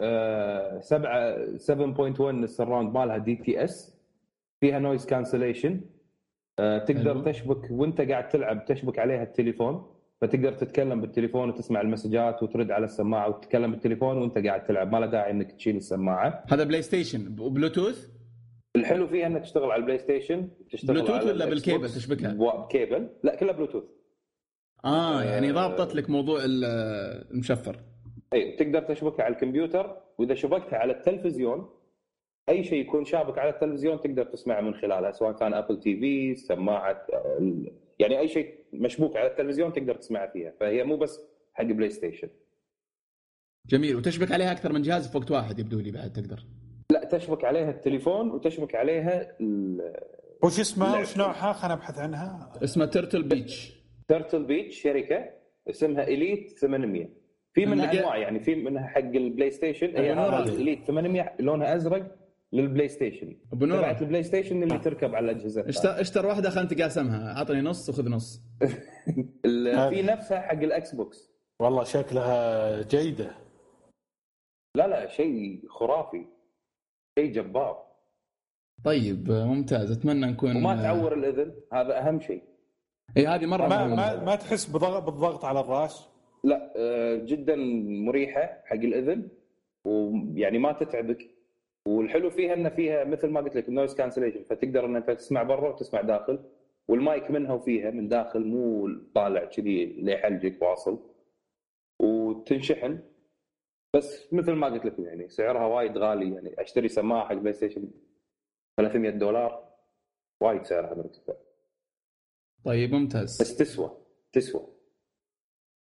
Speaker 2: 7 7.1 ال surround مالها DTS فيها noise cancellation تقدر حلو. تشبك وانت قاعد تلعب تشبك عليها التليفون فتقدر تتكلم بالتليفون وتسمع المسجات وترد على السماعة وتتكلم بالتليفون وانت قاعد تلعب. ما له داعي إنك تشيل السماعة.
Speaker 1: هذا بلاي ستيشن. بلوتوث؟
Speaker 2: الحلو فيها انها تشتغل على البلاي ستيشن تشتغل
Speaker 1: بلوتوث ولا بالكيبل؟ تشبكها؟
Speaker 2: بكيبل لا كلها بلوتوث.
Speaker 1: آه يعني ضابطت لك موضوع المشفر.
Speaker 2: اي تقدر تشبكها على الكمبيوتر وإذا شبكتها على التلفزيون أي شيء يكون شابك على التلفزيون تقدر تسمعه من خلالها سواء كان Apple TV سماعة يعني أي شيء مشبوك على التلفزيون تقدر تسمعه فيها فهي مو بس حق بلاي ستيشن
Speaker 1: جميل. وتشبك عليها أكثر من جهاز في وقت واحد يبدو لي بعد تقدر.
Speaker 2: لا تشبك عليها التليفون وتشبك عليها
Speaker 3: وش اسمها وش نوعها؟ خلينا نبحث عنها.
Speaker 1: اسمها Turtle Beach
Speaker 2: Turtle Beach شركة اسمها Elite 800 في منها أنواع يعني في منها حق البلاي ستيشن هي Elite 800 لونها أزرق للبلاي ستيشن تبعت البلاي ستيشن اللي تركب على الأجهزة
Speaker 1: اشتر, اشتر واحدة خلينا تقاسمها أعطني نص وخذ نص.
Speaker 2: في نفسها حق الإكس بوكس.
Speaker 3: والله شكلها جيدة.
Speaker 2: لا لا شيء خرافي. شيء جبار.
Speaker 1: طيب ممتاز. أتمنى نكون
Speaker 2: وما تعور الإذن. هذا أهم شيء.
Speaker 1: إي هذه مرة
Speaker 3: ما, ما, ما تحس بضغط بالضغط على الراس؟
Speaker 2: لا آه، جدا مريحة حق الإذن ويعني ما تتعبك. والحلو فيها إن فيها مثل ما قلت لك ال noise cancellation فتقدر إن أنت تسمع برا وتسمع داخل والمايك منها وفيها من داخل مو طالع كذي لحلقك واصل وتنشحن. بس مثل ما قلت لك يعني سعرها وايد غالي يعني أشتري سماعة حق PlayStation 300 دولار وايد سعرها مرتفع
Speaker 1: طيب ممتاز.
Speaker 2: بس تسوى تسوى.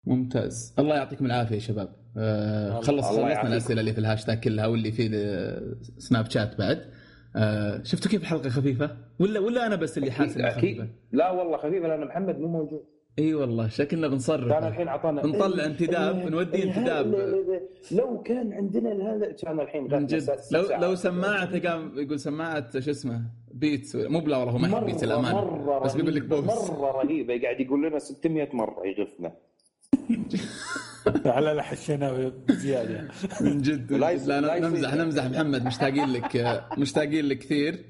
Speaker 1: ممتاز. الله يعطيكم العافية يا شباب. آه خلص خلصنا الأسئلة اللي في الهاشتاج كلها واللي في Snapchat بعد. آه شفتوا كيف الحلقة خفيفة؟ ولا ولا أنا بس اللي حاسس انها خفيفة؟
Speaker 2: لا والله خفيفة لأن محمد مو موجود.
Speaker 1: إي والله شكلنا بنصرف
Speaker 2: كان الحين اعطانا
Speaker 1: نطلع انتداب نودي انتداب.
Speaker 2: لو كان عندنا هذا كان الحين
Speaker 1: من جد. لو لو سماعه قام يقول سماعة شو اسمه؟ Beats. مو بلا والله هو ما يحب Beats الامانه بس بيقول لك Bose
Speaker 2: مرة رهيبة. قاعد يقول لنا 600 مرة يغفنا.
Speaker 3: على لا حشينا بزيادة.
Speaker 1: من جد. لا نمزح نمزح محمد. مشتاقين لك مشتاقين لك كثير.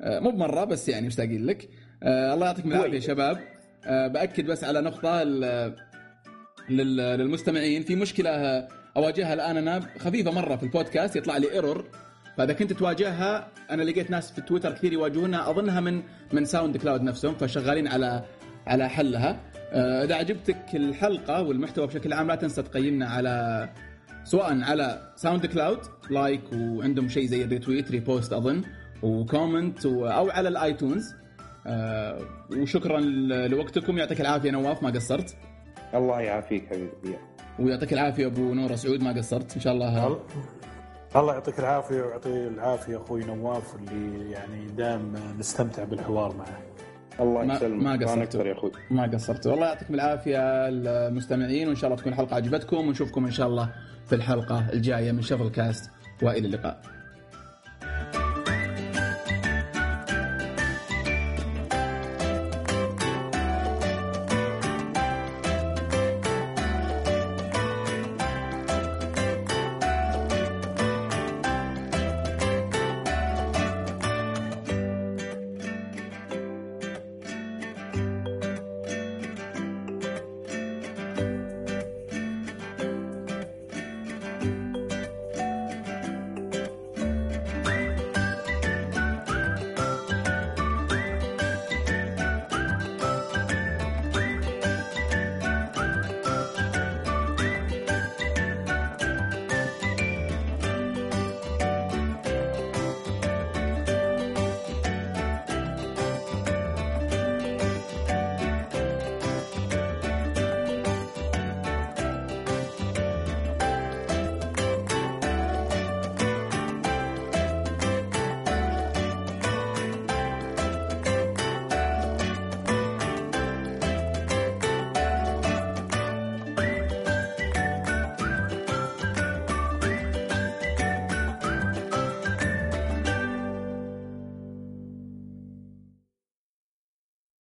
Speaker 1: آه، مو بمرة بس يعني مشتاقين لك. آه، الله يعطيكم العافية شباب. آه، بأكد بس على نقطة للمستمعين. في مشكلة أواجهها الآن. أنا خفيفة مرة في البودكاست يطلع لي error فإذا كنت تواجهها أنا لقيت ناس في تويتر كثير يواجهونها أظنها من من SoundCloud نفسهم فشغالين على على حلها. آه، إذا عجبتك الحلقة والمحتوى بشكل عام لا تنسى تقيمنا على سواء على SoundCloud like وعندهم شيء زي ال retweet repost أظن و comment أو على iTunes. آه، وشكرا لوقتكم. يعطيك العافية نواف ما قصرت.
Speaker 2: الله يعافيك حبيبي.
Speaker 1: ويعطيك العافية أبو نور سعود ما قصرت. إن شاء الله
Speaker 3: الله يعطيك العافية ويعطي العافية أخوي نواف اللي يعني دائما نستمتع بالحوار معه.
Speaker 2: الله يسلمك. ما قصرت يا أخوي
Speaker 1: ما قصرت والله يعطيكم العافية المستمعين وإن شاء الله تكون الحلقة عجبتكم ونشوفكم إن شاء الله في الحلقة الجاية من شفل كاست وإلى اللقاء.